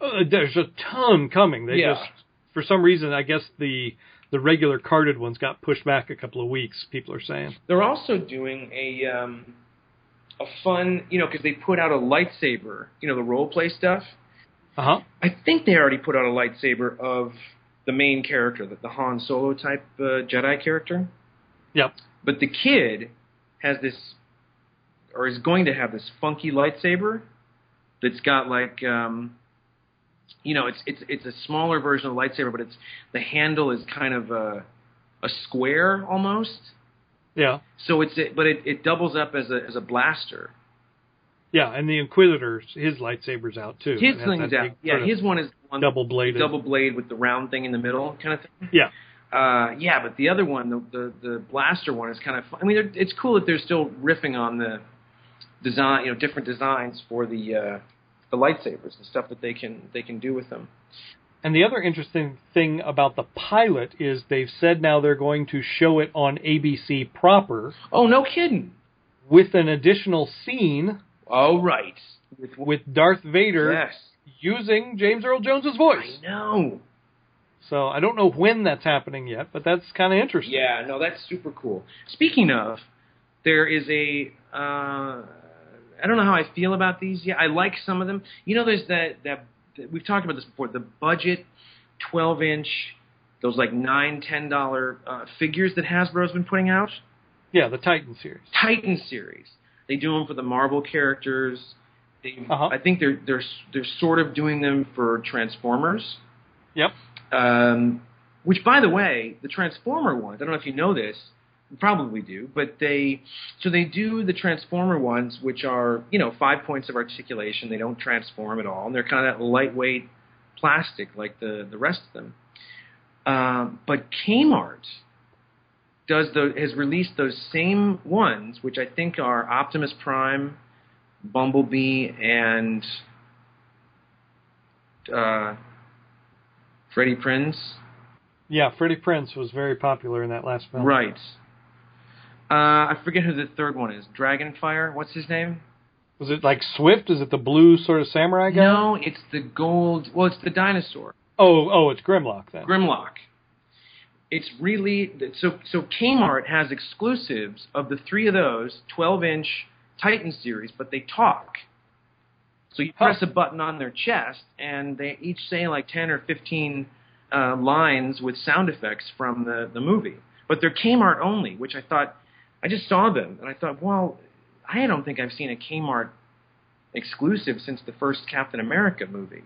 Uh, there's a ton coming. They Yeah. just, for some reason, I guess the the regular carded ones got pushed back a couple of weeks. People are saying. They're also doing a um, a fun, you know, because they put out a lightsaber, you know, the role play stuff. Uh huh. I think they already put out a lightsaber of the main character, the, the Han Solo type uh, Jedi character. Yep. But the kid has this, or is going to have this funky lightsaber that's got like, um, you know, it's it's it's a smaller version of the lightsaber, but it's the handle is kind of a a square almost. Yeah. So it's a, but it, it doubles up as a as a blaster. Yeah, and the Inquisitor's his lightsaber's out too. His thing's out. Yeah, his one is one double bladed. double blade with the round thing in the middle, kind of thing. Yeah. Uh, yeah, but the other one, the the, the blaster one, is kind of. Fun. I mean, it's cool that they're still riffing on the design, you know, different designs for the uh, the lightsabers, the stuff that they can they can do with them. And the other interesting thing about the pilot is they've said now they're going to show it on ABC proper Oh, no kidding! with an additional scene Oh, right. With, with Darth Vader yes, using James Earl Jones's voice. I know. So I don't know when that's happening yet, but that's kind of interesting. Yeah, no, that's super cool. Speaking of, there is a. Uh, I don't know how I feel about these. Yeah, I like some of them. You know, there's that that we've talked about this before. The budget, twelve inch, those like nine, ten dollar uh, figures that Hasbro's been putting out. Yeah, the Titan series. Titan series. They do them for the Marvel characters. They, Uh-huh. I think they're they're they're sort of doing them for Transformers. Yep. Um, which, by the way, the Transformer ones. I don't know if you know this. Probably do, but they so they do the Transformer ones, which are you know five points of articulation. They don't transform at all, and they're kind of that lightweight plastic like the the rest of them. Um, but Kmart does the has released those same ones, which I think are Optimus Prime, Bumblebee, and uh, Freddie Prinze. Yeah, Freddie Prinze was very popular in that last film. Right. Uh, I forget who the third one is. Dragonfire. What's his name? Was it like Swift? Is it the blue sort of samurai guy? No, it's the gold. Well, it's the dinosaur. Oh, oh, it's Grimlock then. Grimlock. It's really so. So Kmart has exclusives of the three of those 12-inch Titan series, but they talk. So you press a button on their chest, and they each say like 10 or 15 uh, lines with sound effects from the the movie. But they're Kmart only, which I thought. I just saw them, and I thought, well, I don't think I've seen a Kmart exclusive since the first Captain America movie.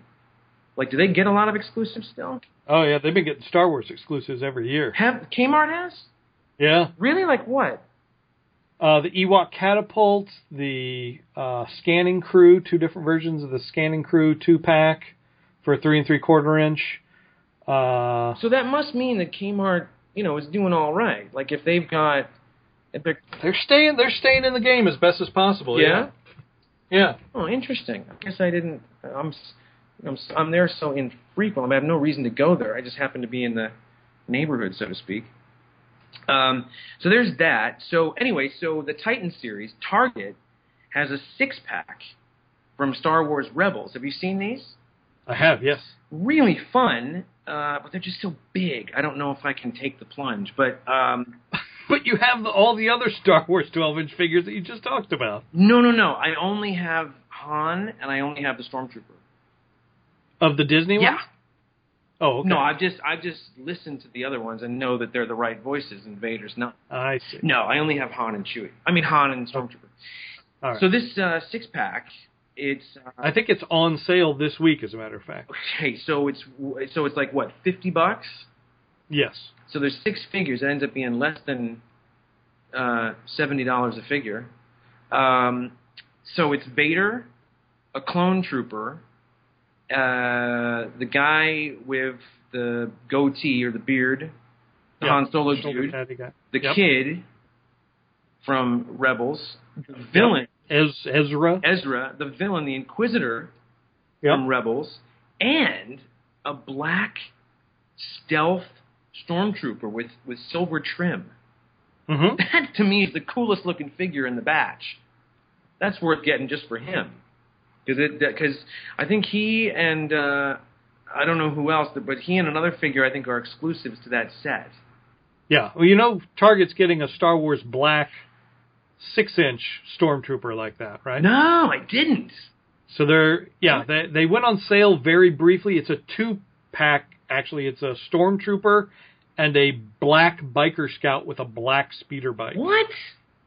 Like, do they get a lot of exclusives still? Oh yeah, they've been getting Star Wars exclusives every year. Have Kmart has? Yeah. Really? Like what? Uh, the Ewok catapult, the uh, scanning crew, two different versions of the scanning crew two pack for three and three quarter inch. Uh, So that must mean that Kmart, you know, is doing all right. Like if they've got, if they're, they're staying. They're staying in the game as best as possible. yeah. Yeah. Oh, interesting. I guess I didn't. I'm, I'm, I'm there so infrequent. I have no reason to go there. I just happen to be in the neighborhood, so to speak. Um, so there's that. So anyway, so the Titan series, Target, has a six pack from Star Wars Rebels. Have you seen these? I have. Yes. Really fun, uh, but they're just so big. I don't know if I can take the plunge. But um, But you have the, all the other Star Wars 12 inch figures that you just talked about. no, no, no. I only have Han and I only have the Stormtrooper. Of the Disney Yeah. ones? Oh, okay. No, I've just I've just listened to the other ones and know that they're the right voices, and Vader's not. I see. No, I only have Han and Chewie. I mean Han and Stormtrooper. All right. So this uh, six pack, it's uh, I think it's on sale this week, as a matter of fact. okay. So it's so it's like what fifty bucks. Yes. So there's six figures. It ends up being less than uh, seventy dollars a figure. Um, so it's Vader, a clone trooper, uh, the guy with the goatee or the beard, the Yeah, Han Solo dude, the Yep. kid from Rebels, the villain Ez- Ezra. Ezra, the villain, the Inquisitor Yep. from Rebels, and a black stealth stormtrooper with with silver trim. hmm That to me is the coolest looking figure in the batch. That's worth getting just for him, because because I think he and uh, I don't know who else, but he and another figure I think are exclusives to that set. Yeah. Well, you know, Target's getting a Star Wars black six inch stormtrooper like that, right? No, I didn't. So they're yeah, they they went on sale very briefly. It's a two pack actually. It's a stormtrooper and a black biker scout with a black speeder bike. What?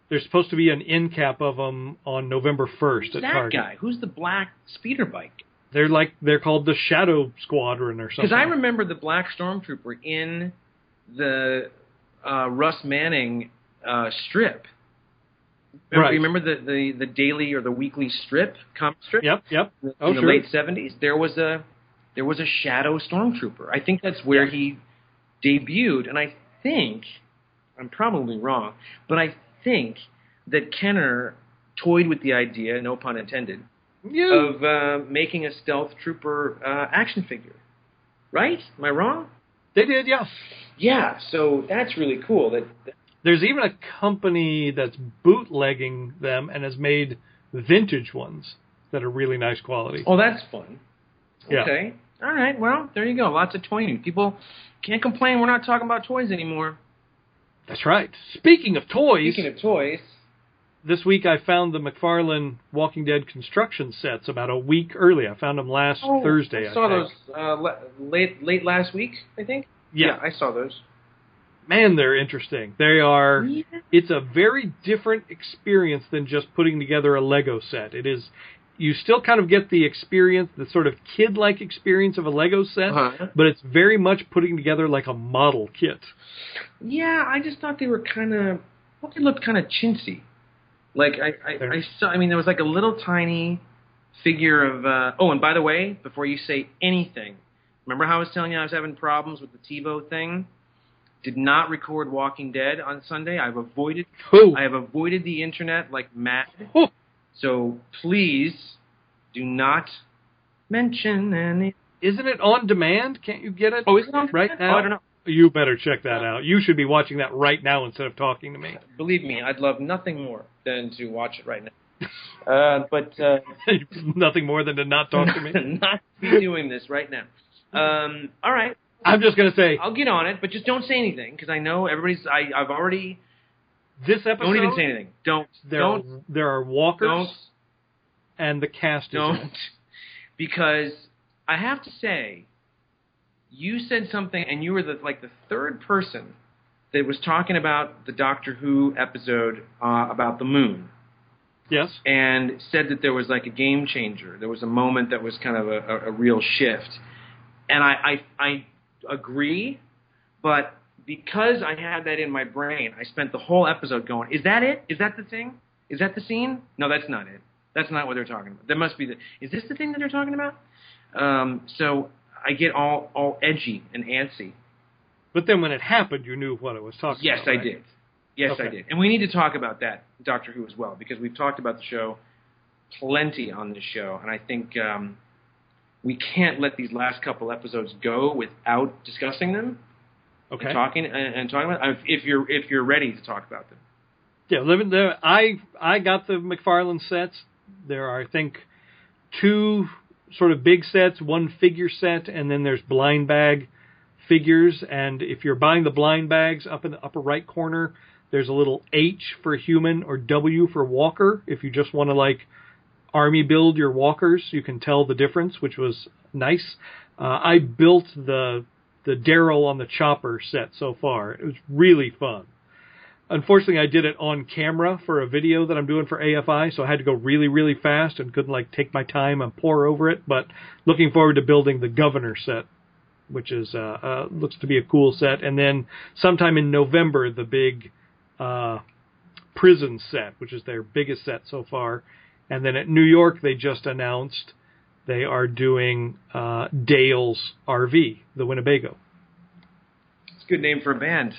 There's supposed to be an end cap of them on November 1st Who's at that Target. guy? Who's the black speeder bike? They're like they're called the Shadow Squadron or something. Because I remember the black stormtrooper in the uh, Russ Manning uh, strip. Remember, Right. you remember the, the, the daily or the weekly strip, comic strip? Yep, yep. In Oh, the sure. late seventies, there was a there was a shadow stormtrooper. I think that's where he debuted, and I think I'm probably wrong, but I think that Kenner toyed with the idea, no pun intended, Yeah. of uh, making a stealth trooper uh, action figure. Right? Am I wrong? They did, yeah. Yeah. So that's really cool. That, that There's even a company that's bootlegging them and has made vintage ones that are really nice quality. oh, that's fun. Yeah. Okay. All right. Well, there you go. Lots of toy news. People can't complain. We're not talking about toys anymore. That's right. Speaking of toys, Speaking of toys, this week I found the McFarlane Walking Dead construction sets about a week early. I found them last Thursday. Oh, I saw think. those uh, la- late late last week. I think. Yeah. I saw those. Man, they're interesting. They are. Yeah. It's a very different experience than just putting together a Lego set. It is. You still kind of get the experience, the sort of kid-like experience of a Lego set, Uh-huh. but it's very much putting together like a model kit. Yeah, I just thought they were kind of. I thought they looked kind of chintzy. Like I, I, They're- I saw. I mean, there was like a little tiny figure of. Uh, oh, and by the way, before you say anything, remember how I was telling you I was having problems with the TiVo thing? Did not record Walking Dead on Sunday. I've avoided. Who? I have avoided the internet like mad. Oh, So please do not mention any. isn't it on demand? Can't you get it? Oh, is it on right now? Oh, I don't know. You better check that out. You should be watching that right now instead of talking to me. Believe me, I'd love nothing more than to watch it right now. Uh, but uh, Nothing more than to not talk to me. not be doing this right now. Um, all right, I'm just gonna say I'll get on it, but just don't say anything because I know everybody's. I, I've already. This episode. Don't even say anything. Don't. There, don't. are, there are walkers, Don't. and the cast is. Don't. Because I have to say, you said something, and you were the like the third person that was talking about the Doctor Who episode uh, about the moon. Yes. and said that there was like a game changer. There was a moment that was kind of a, a, a real shift, and I, I I agree, but because I had that in my brain, I spent the whole episode going, "Is that it? Is that the thing? Is that the scene? No, that's not it. That's not what they're talking about. That must be the. Is this the thing that they're talking about?" Um, so I get all all edgy and antsy. But then when it happened, you knew what it was talking Yes, about. I right? did. Yes, I did. And we need to talk about that, Doctor Who, as well, because we've talked about the show plenty on this show, and I think um, we can't let these last couple episodes go without discussing them Okay. and talking and, and talking about if you're if you're ready to talk about them. Yeah, living there. I I got the McFarlane sets. There are, I think, two sort of big sets, one figure set, and then there's blind bag figures. And if you're buying the blind bags, up in the upper right corner, there's a little H for human or W for walker. If you just want to like army build your walkers, you can tell the difference, which was nice. Uh, I built the the Daryl on the chopper set so far. It was really fun. Unfortunately, I did it on camera for a video that I'm doing for AFI, so I had to go really, really fast and couldn't like take my time and pour over it. But looking forward to building the Governor set, which is uh, uh, looks to be a cool set. And then sometime in November, the big uh, prison set, which is their biggest set so far. And then at New York, they just announced they are doing uh, Dale's RV, the Winnebago. It's a good name for a band.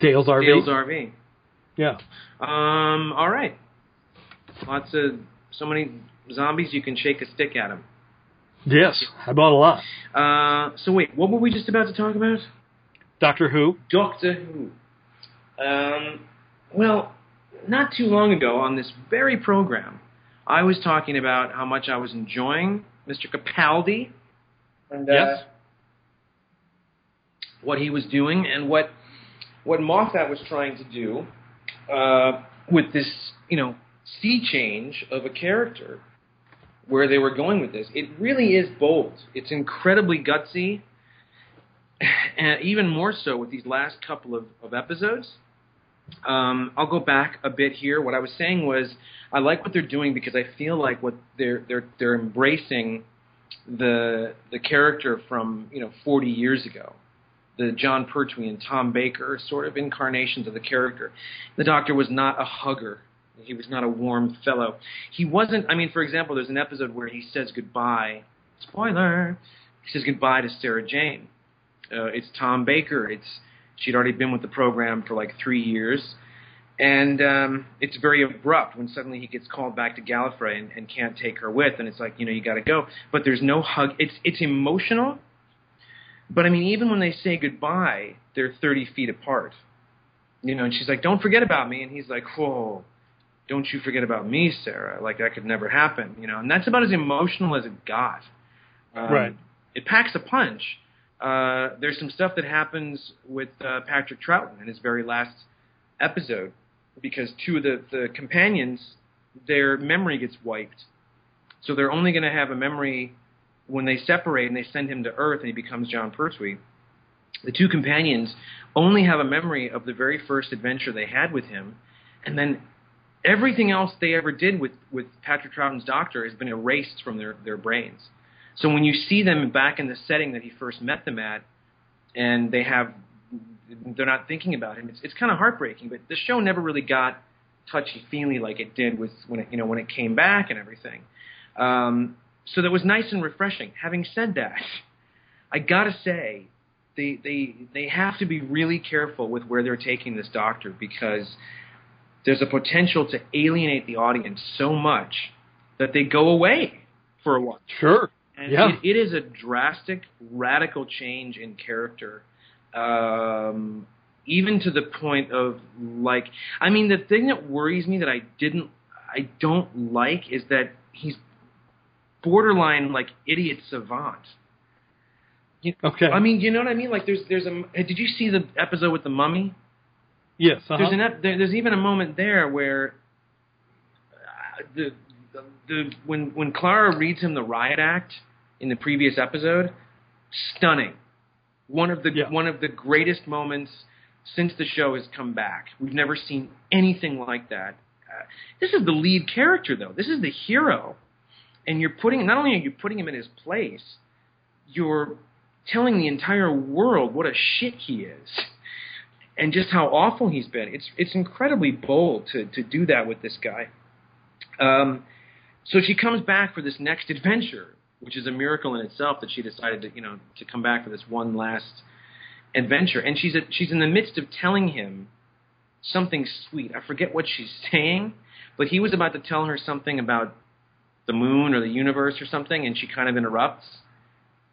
Dale's RV. Dale's RV. Yeah. Um, all right. Lots of so many zombies you can shake a stick at them. Yes, I bought a lot. Uh, so wait, what were we just about to talk about? Doctor Who. Doctor Who. Um, well, not too long ago on this very program, I was talking about how much I was enjoying Mr. Capaldi and uh, Yes. what he was doing and what what Moffat was trying to do uh, with this, you know, sea change of a character. Where they were going with this, it really is bold. It's incredibly gutsy and even more so with these last couple of, of episodes. Um, I'll go back a bit here. What I was saying was I like what they're doing because I feel like what they're they're they're embracing the the character from you know 40 years ago, the Jon Pertwee and Tom Baker sort of incarnations of the character. The Doctor was not a hugger. He was not a warm fellow. He wasn't. I mean, for example, there's an episode where he says goodbye. Spoiler. He says goodbye to Sarah Jane. Uh, it's Tom Baker. It's she'd already been with the program for like three years, and um, it's very abrupt when suddenly he gets called back to Gallifrey and, and can't take her with, and it's like you know you got to go. But there's no hug. It's it's emotional, but I mean even when they say goodbye, they're 30 feet apart. You know, and she's like, "Don't forget about me," and he's like, "Whoa." Don't you forget about me, Sarah? Like that could never happen, you know. And that's about as emotional as it got. Um, Right. It packs a punch, uh, there's some stuff that happens with uh, Patrick Troughton in his very last episode because two of the, the companions, their memory gets wiped. So they're only going to have a memory when they separate and they send him to Earth and he becomes Jon Pertwee. The two companions only have a memory of the very first adventure they had with him, and then everything else they ever did with, with Patrick Troughton's doctor has been erased from their, their brains. So when you see them back in the setting that he first met them at, and they have, they're not thinking about him. It's it's kind of heartbreaking. But the show never really got touchy feely like it did with when it you know when it came back and everything. Um, so that was nice and refreshing. Having said that, I gotta say, they they they have to be really careful with where they're taking this doctor because there's a potential to alienate the audience so much that they go away for a while. Sure. And Yeah. it, it is a drastic, radical change in character. Um, even to the point of like, I mean, the thing that worries me that I didn't, I don't like is that he's borderline like idiot savant. Okay. I mean, you know what I mean? Like, there's, there's a. Did you see the episode with the mummy? yes. Uh-huh. There's an ep- there, there's even a moment there where uh, the, the the when when Clara reads him the riot act in the previous episode, stunning. One of the Yeah. one of the greatest moments since the show has come back. We've never seen anything like that. Uh, this is the lead character though. This is the hero, and you're putting not only are you putting him in his place, you're telling the entire world what a shit he is and just how awful he's been. It's it's incredibly bold to to do that with this guy. Um, so she comes back for this next adventure, which is a miracle in itself that she decided to you know to come back for this one last adventure. And she's at, she's in the midst of telling him something sweet. I forget what she's saying, but he was about to tell her something about the moon or the universe or something, and she kind of interrupts.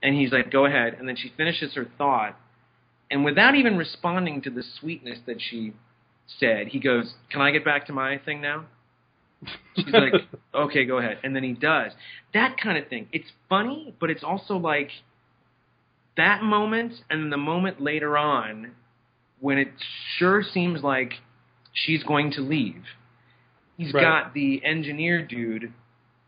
And he's like, "Go ahead." And then she finishes her thought, and without even responding to the sweetness that she said, he goes, "Can I get back to my thing now?" She's like, "Okay, go ahead." And then he does. That kind of thing. It's funny, but it's also like that moment and the moment later on when it sure seems like she's going to leave. He's Right. got the engineer dude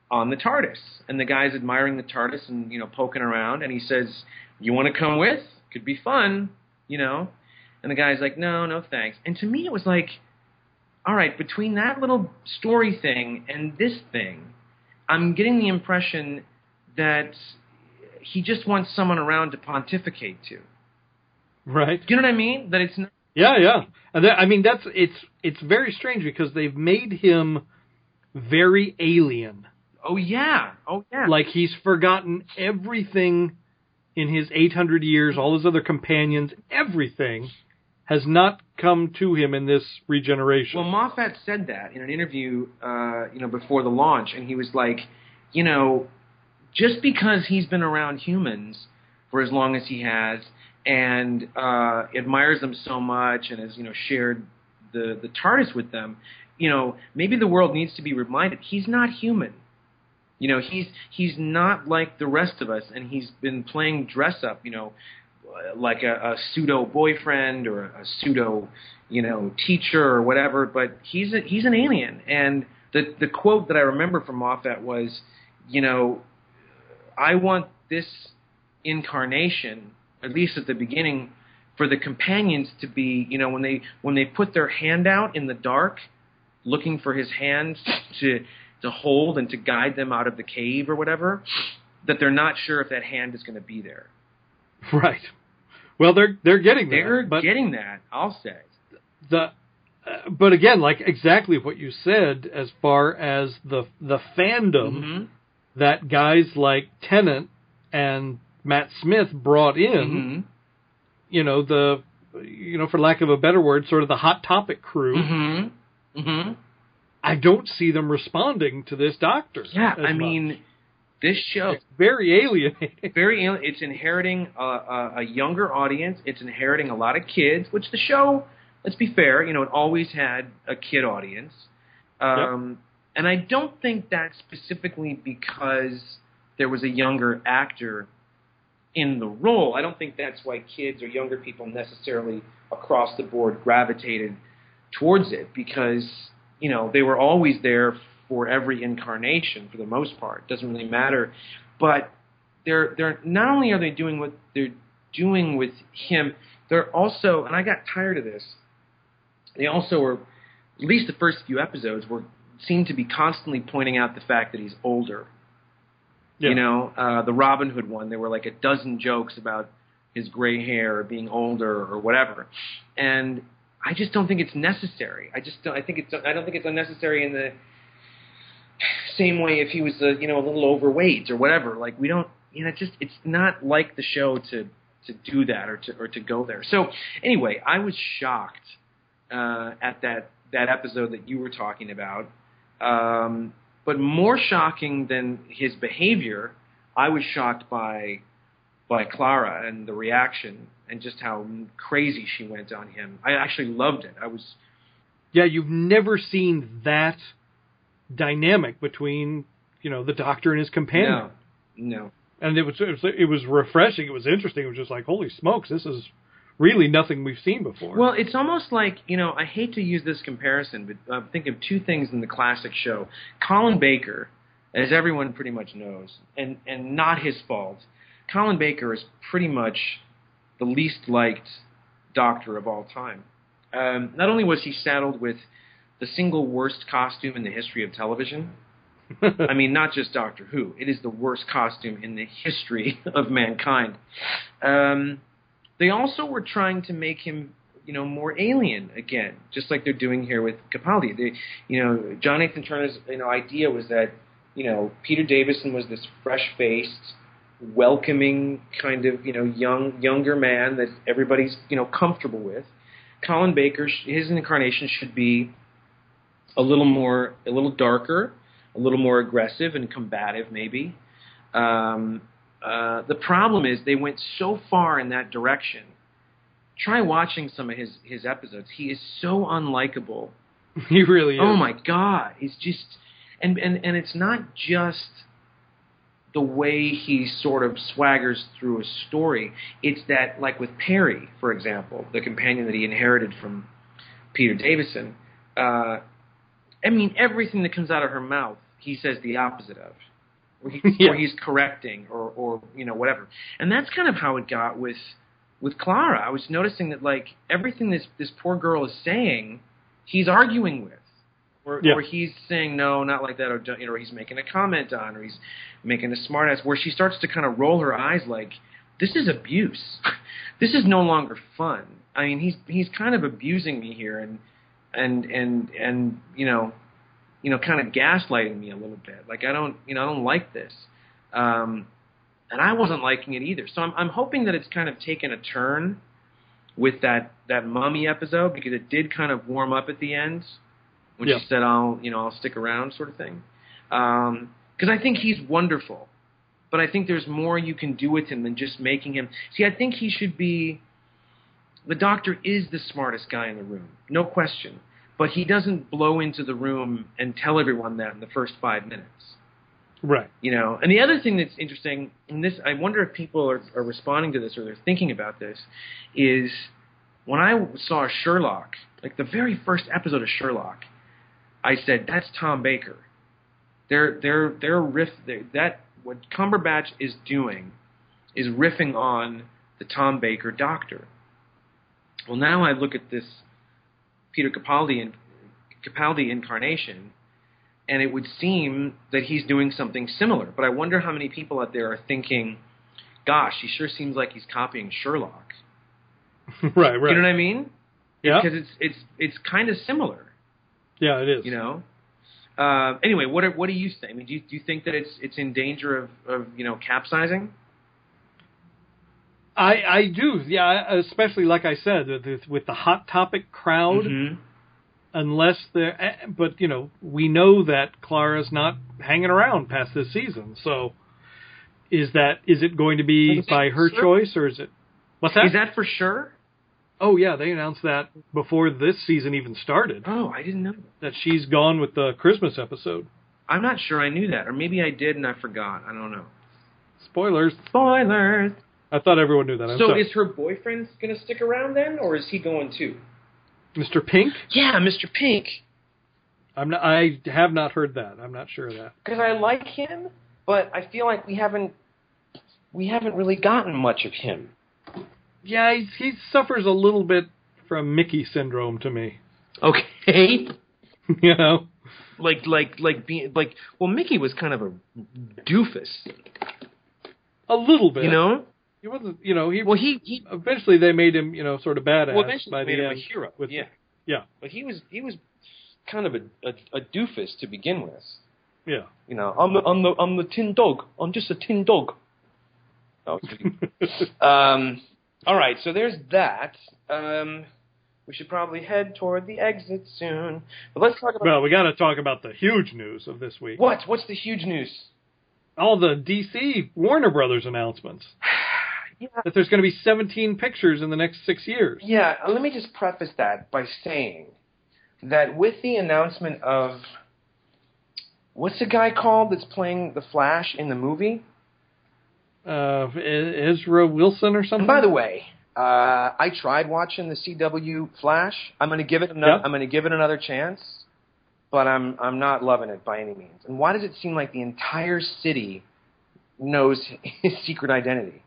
on the TARDIS, and the guy's admiring the TARDIS and you know poking around, and he says, "You want to come with? Could be fun, you know." And the guy's like, "No, no, thanks." And to me, it was like, all right, between that little story thing and this thing, I'm getting the impression that he just wants someone around to pontificate to. right. Do you know what I mean? That it's not, Yeah, yeah. And that, I mean, that's it's it's very strange because they've made him very alien. oh yeah, oh yeah, Like he's forgotten everything in his 800 years, all his other companions, everything has not come to him in this regeneration. Well, Moffat said that in an interview, uh, you know, before the launch, and he was like, you know, just because he's been around humans for as long as he has and uh, admires them so much and has, you know, shared the the TARDIS with them, you know, maybe the world needs to be reminded he's not human. You know, he's he's not like the rest of us, and he's been playing dress up. You know, like a, a pseudo boyfriend or a pseudo, you know, teacher or whatever. But he's a, he's an alien, and the the quote that I remember from Moffat was, you know, I want this incarnation, at least at the beginning, for the companions to be, you know, when they when they put their hand out in the dark, looking for his hand to to hold and to guide them out of the cave or whatever, that they're not sure if that hand is going to be there. right. Well, they're they're getting there. They're but getting that, I'll say. the uh, but again, like exactly what you said as far as the the fandom Mhm. that guys like Tennant and Matt Smith brought in, Mhm. you know, the you know, for lack of a better word, sort of the hot topic crew. Mhm. Mhm. I don't see them responding to this doctor. Yeah, I much. mean, this show it's very alienating. very al- it's inheriting a, a, a younger audience. It's inheriting a lot of kids, which the show, let's be fair, you know, it always had a kid audience. Um, And I don't think that's specifically because there was a younger actor in the role. I don't think that's why kids or younger people necessarily across the board gravitated towards it because you know they were always there for every incarnation for the most part. It doesn't really matter, but they're they're not only are they doing what they're doing with him, they're also and I got tired of this. They also were at least the first few episodes were seemed to be constantly pointing out the fact that he's older. Yeah. You know, uh, the Robin Hood one, there were like a dozen jokes about his gray hair or being older or whatever, and I just don't think it's necessary. I just don't. I think it's. I don't think it's unnecessary in the same way if he was, a, you know, a little overweight or whatever. Like we don't. You know, it's just it's not like the show to to do that or to or to go there. So anyway, I was shocked uh, at that that episode that you were talking about. Um, but more shocking than his behavior, I was shocked by by Clara and the reaction and just how crazy she went on him. I actually loved it. I was Yeah, you've never seen that dynamic between you know the doctor and his companion. no, no. and it was, it was it was refreshing. It was interesting. It was just like, holy smokes, this is really nothing we've seen before. Well, it's almost like you know. I hate to use this comparison, but I'm thinking of two things in the classic show. Colin Baker, as everyone pretty much knows, and and not his fault. Colin Baker is pretty much the least liked doctor of all time. Um, not only was he saddled with the single worst costume in the history of television. I mean, not just Doctor Who. It is the worst costume in the history of mankind. Um, they also were trying to make him, you know, more alien again, just like they're doing here with Capaldi. They, you know, John Nathan Turner's, you know, idea was that, you know, Peter Davison was this fresh-faced, welcoming kind of, you know, young younger man that everybody's, you know, comfortable with. Colin Baker, his incarnation should be a little more, a little darker, a little more aggressive and combative, maybe. Um, uh, the problem is they went so far in that direction. Try watching some of his his episodes. He is so unlikable. he really is. Oh my god, he's just and and and it's not just the way he sort of swaggers through a story. It's that like with Peri, for example, the companion that he inherited from Peter Davison. Uh, I mean, everything that comes out of her mouth, he says the opposite of, or, he, Yeah. or he's correcting, or or you know whatever. And that's kind of how it got with with Clara. I was noticing that like everything this this poor girl is saying, he's arguing with. Or, Yeah. or he's saying no, not like that, or you know, or he's making a comment on, or he's making a smartass. Where she starts to kind of roll her eyes, like this is abuse. this is no longer fun. I mean, he's he's kind of abusing me here, and and and and you know, you know, kind of gaslighting me a little bit. Like I don't, you know, I don't like this. Um, and I wasn't liking it either. So I'm I'm hoping that it's kind of taken a turn with that that mummy episode because it did kind of warm up at the end when Yeah. she said I'll you know I'll stick around sort of thing. Because I think he's wonderful, but I think there's more you can do with him than just making him. See, I think he should be. The doctor is the smartest guy in the room, no question. But he doesn't blow into the room and tell everyone that in the first five minutes Right. you know and the other thing that's interesting and this i wonder if people are, are responding to this or they're thinking about this is when i saw sherlock like the very first episode of sherlock i said that's tom baker they're they're they're riff they're, that what cumberbatch is doing is riffing on the tom baker doctor well now i look at this peter capaldi and capaldi incarnation and it would seem that he's doing something similar. But I wonder how many people out there are thinking, "Gosh, he sure seems like he's copying Sherlock." right. Right. You know what I mean? yeah. Because it's it's it's kind of similar. yeah. It is. You know. Uh, anyway, what are, what do you think? I mean, do you, do you think that it's it's in danger of, of you know capsizing? I I do. Yeah. Especially like I said, with, with- the hot topic crowd. Mhm. unless they're eh, but you know we know that clara's not hanging around past this season so is that is it going to be by her sure? choice or is it what's that? Is that for sure? oh yeah they announced that before this season even started Oh, I didn't know. that she's gone with the christmas episode I'm not sure I knew that, or maybe I did and I forgot. I don't know. spoilers Spoilers. I thought everyone knew that I'm So sorry. is her boyfriend going to stick around then, or is he going too? mr pink Yeah, Mr. Pink. i'm not i have not heard that i'm not sure of that because I like him, but I feel like we haven't we haven't really gotten much of him. yeah he's, he suffers a little bit from mickey syndrome to me Okay, you know like like like being like well, Mickey was kind of a doofus, a little bit you know. He wasn't you know he Well, he he eventually they made him, you know, sort of badass well eventually by made the him a hero. with- yeah, yeah, but he was he was kind of a, a a doofus to begin with. yeah. You know, I'm the I'm the I'm the tin dog. I'm just a tin dog. Oh, um, all right, so there's that. Um, we should probably head toward the exit soon. But let's talk about well, we got to talk about the huge news of this week. what? What's the huge news? all the DC Warner Brothers announcements. Yeah. That there's going to be 17 pictures in the next six years. Yeah, let me just preface that by saying that with the announcement of what's the guy called that's playing the Flash in the movie? Uh, Ezra Wilson or something. And by the way, uh, I tried watching the CW Flash. I'm going to give it another. Yeah. I'm going to give it another chance, but I'm I'm not loving it by any means. And why does it seem like the entire city knows his secret identity?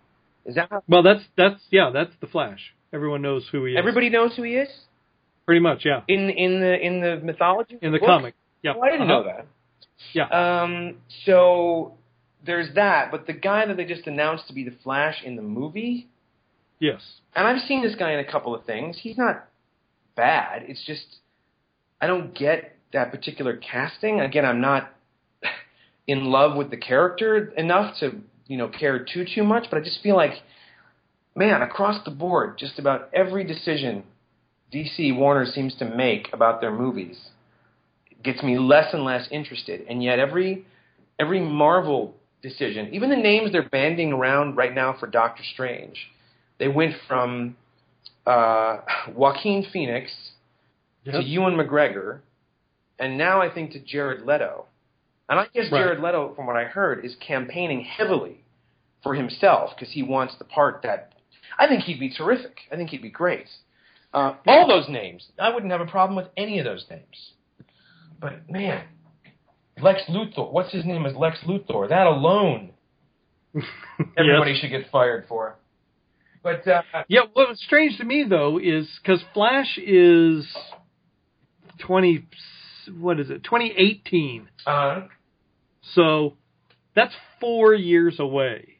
Is that how well, that's that's yeah, that's the Flash. Everyone knows who he is. everybody knows who he is pretty much, yeah. in in the in the mythology In the book? comic, yeah. Oh, I didn't Uh-huh. know that. Yeah. Um, so there's that, but the guy that they just announced to be the Flash in the movie, Yes. and I've seen this guy in a couple of things. He's not bad. It's just I don't get that particular casting. Again, I'm not in love with the character enough to you know care too too much, but I just feel like man across the board, just about every decision DC Warner seems to make about their movies gets me less and less interested. And yet every every Marvel decision, even the names they're banding around right now for Doctor Strange, they went from uh, Joaquin Phoenix to Ewan McGregor, and now I think to Jared Leto. And I guess Right. Jared Leto, from what I heard, is campaigning heavily for himself because he wants the part that I think he'd be terrific. I think he'd be great. Uh, all those names, I wouldn't have a problem with any of those names. But man, Lex Luthor, what's his name as Lex Luthor? That alone, everybody Yes. should get fired for. But uh, Yeah, what was strange to me though is because Flash is twenty, what is it, twenty eighteen. uh, So that's four years away.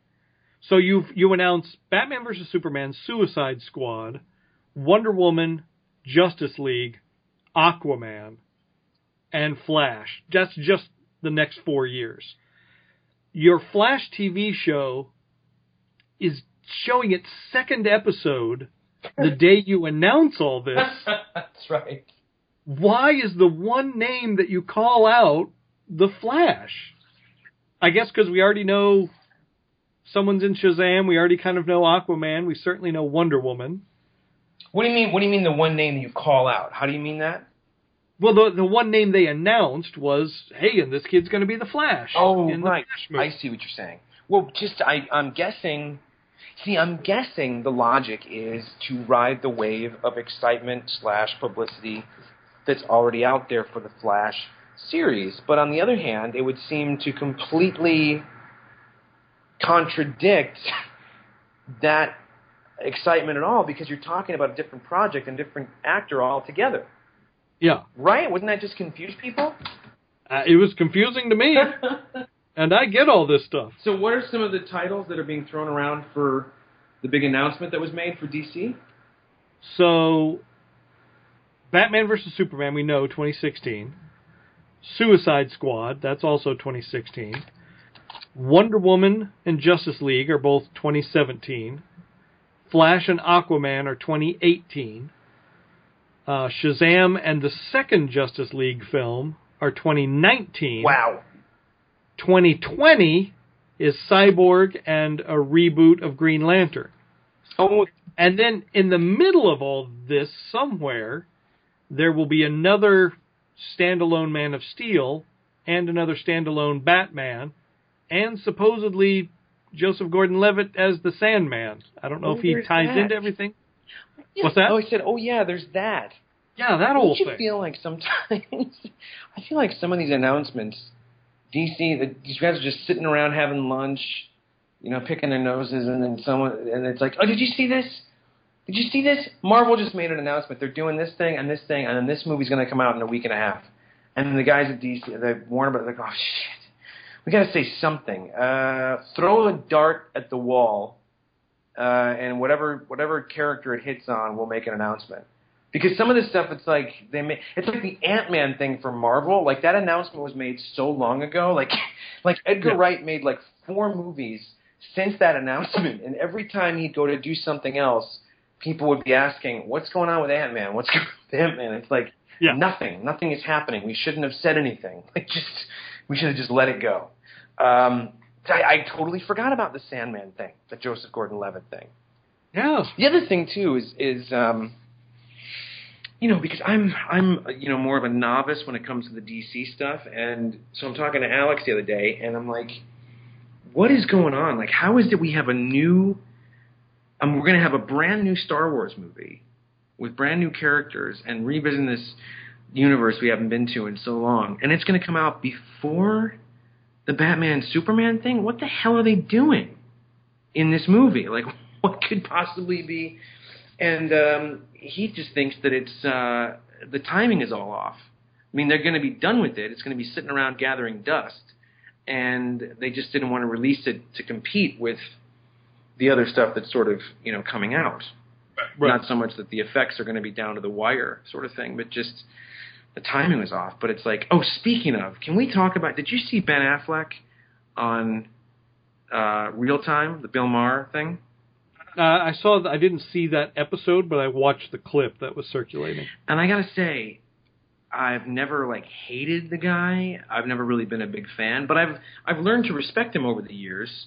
So you you announce Batman versus Superman, Suicide Squad, Wonder Woman, Justice League, Aquaman, and Flash. That's just the next four years. Your Flash TV show is showing its second episode the day you announce all this. that's right. Why is the one name that you call out the Flash? I guess because we already know someone's in Shazam. We already kind of know Aquaman. We certainly know Wonder Woman. What do you mean? What do you mean the one name that you call out? How do you mean that? Well, the the one name they announced was, "Hey, and this kid's going to be the Flash." Oh, right. I see what you're saying. Well, just I, I'm guessing. See, I'm guessing the logic is to ride the wave of excitement slash publicity that's already out there for the Flash series. But on the other hand, it would seem to completely contradict that excitement at all because you're talking about a different project and different actor altogether. Yeah, Right? Wouldn't that just confuse people? uh, it was confusing to me, and I get all this stuff. So, what are some of the titles that are being thrown around for the big announcement that was made for DC? So, Batman versus Superman, we know 2016. Suicide Squad, that's also 2016. Wonder Woman and Justice League are both 2017. Flash and Aquaman are 2018. Uh, Shazam and the second Justice League film are 2019. Wow. 2020 is Cyborg and a reboot of Green Lantern. Oh, And then in the middle of all this, somewhere, there will be another standalone Man of Steel and another standalone Batman, and supposedly Joseph Gordon-Levitt as the Sandman. I don't know Oh, if he ties that. into everything. What's that? Oh, I said, oh yeah, there's that. Yeah, that whole Don't you feel like sometimes I feel like some of these announcements, DC, the, these guys are just sitting around having lunch, you know, picking their noses, and then someone, and it's like, oh, did you see this? Did you see this? Marvel just made an announcement. They're doing this thing and this thing, and then this movie's going to come out in a week and a half. And the guys at DC, the Warner Brothers, like, oh shit, we got to say something. Uh, throw a dart at the wall, uh, and whatever whatever character it hits on, we'll make an announcement. Because some of this stuff, it's like they make, it's like the Ant Man thing for Marvel. Like that announcement was made so long ago. Like, like Edgar Yeah. Wright made like four movies since that announcement, and every time he'd go to do something else, people would be asking, "What's going on with Ant Man? What's going on with Ant Man?" It's like Yeah. nothing. Nothing is happening. We shouldn't have said anything. Like just we should have just let it go. Um, I, I totally forgot about the Sandman thing, the Joseph Gordon-Levitt thing. Yeah. The other thing too is is um, you know because I'm I'm you know more of a novice when it comes to the DC stuff, and so I'm talking to Alex the other day, and I'm like, what is going on? Like, how is it we have a new, um, we're going to have a brand new Star Wars movie with brand new characters and revisiting this universe we haven't been to in so long, and it's going to come out before the Batman Superman thing? What the hell are they doing in this movie? Like, what could possibly be? And um, he just thinks that it's uh, the timing is all off. I mean, they're going to be done with it. It's going to be sitting around gathering dust, and they just didn't want to release it to compete with the other stuff that's sort of you know coming out. Right. Not so much that the effects are going to be down to the wire, sort of thing, but just the timing was off. But it's like, oh, speaking of, can we talk about? Did you see Ben Affleck on uh, Real Time, the Bill Maher thing? Uh, I saw. I didn't see that episode, but I watched the clip that was circulating. And I gotta say, I've never like hated the guy. I've never really been a big fan, but I've I've learned to respect him over the years.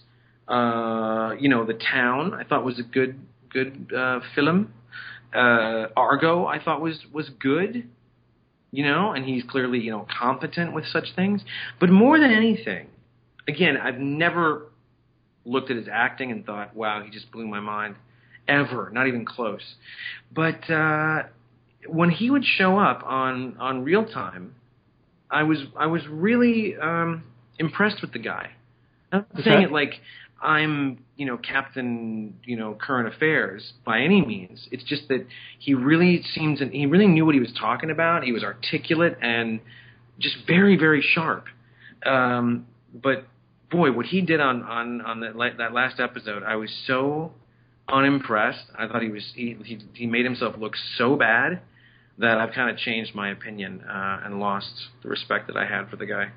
Uh, you know, The Town I thought was a good good uh, film. Uh, Argo I thought was was good. You know, and he's clearly you know competent with such things. But more than anything, again, I've never looked at his acting and thought, "Wow, he just blew my mind." Ever, not even close. But uh, when he would show up on on real time, I was I was really um, impressed with the guy. I'm not saying it like I'm you know Captain you know current affairs by any means. It's just that he really seems and he really knew what he was talking about. He was articulate and just very very sharp. Um, but boy, what he did on on on that that last episode, I was so unimpressed. I thought he was he he, he made himself look so bad that I've kind of changed my opinion uh, and lost the respect that I had for the guy.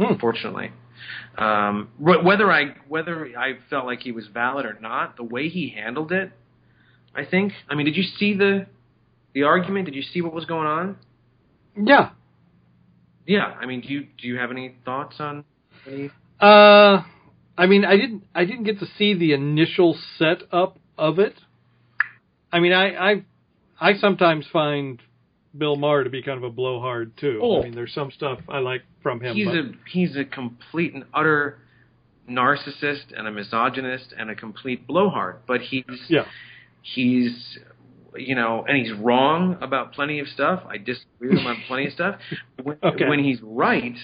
Hmm. Unfortunately, um, whether I whether I felt like he was valid or not, the way he handled it, I think. I mean, did you see the the argument? Did you see what was going on? Yeah. Yeah. I mean, do you do you have any thoughts on any? Uh, I mean, I didn't. I didn't get to see the initial setup of it. I mean, I I, I sometimes find Bill Maher to be kind of a blowhard too. Oh. I mean, there's some stuff I like from him. he's but, a he's a complete and utter narcissist and a misogynist and a complete blowhard. But he's yeah. he's you know, and he's wrong about plenty of stuff. I disagree with him on plenty of stuff. When, Okay. when he's right,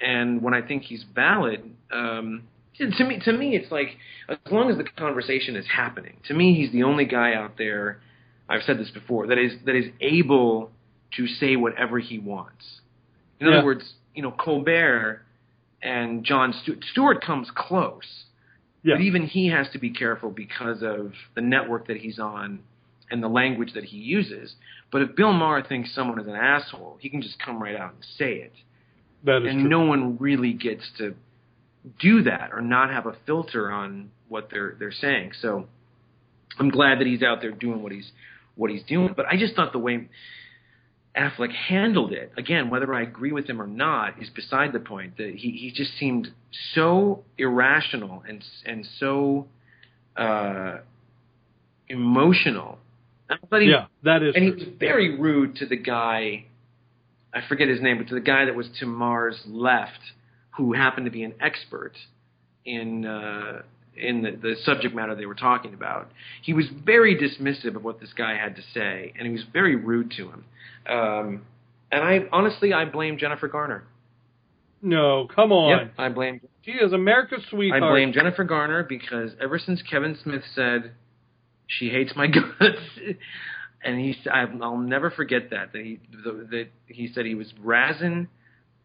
and when I think he's valid, um, to me, to me, it's like as long as the conversation is happening. To me, he's the only guy out there. I've said this before that is that is able to say whatever he wants. In Yeah. other words, you know, Colbert and Jon Stewart, Stewart comes close. Yeah. But even he has to be careful because of the network that he's on and the language that he uses. But if Bill Maher thinks someone is an asshole, he can just come right out and say it. that is and true. no one really gets to do that or not have a filter on what they're they're saying. So I'm glad that he's out there doing what he's what he's doing. But I just thought the way Affleck handled it, again, whether I agree with him or not, is beside the point. That he he just seemed so irrational and and so uh, emotional. Thought he, yeah, that is and he was very rude to the guy. I forget his name, but to the guy that was to Maher's left, who happened to be an expert in uh, in the, the subject matter they were talking about. He was very dismissive of what this guy had to say, and he was very rude to him. Um, and I honestly, I blame Jennifer Garner. No, come on. Yep, I blame She is America's sweetheart. I blame Jennifer Garner because ever since Kevin Smith said she hates my guts, and he, I'll never forget that that he that he said he was razzing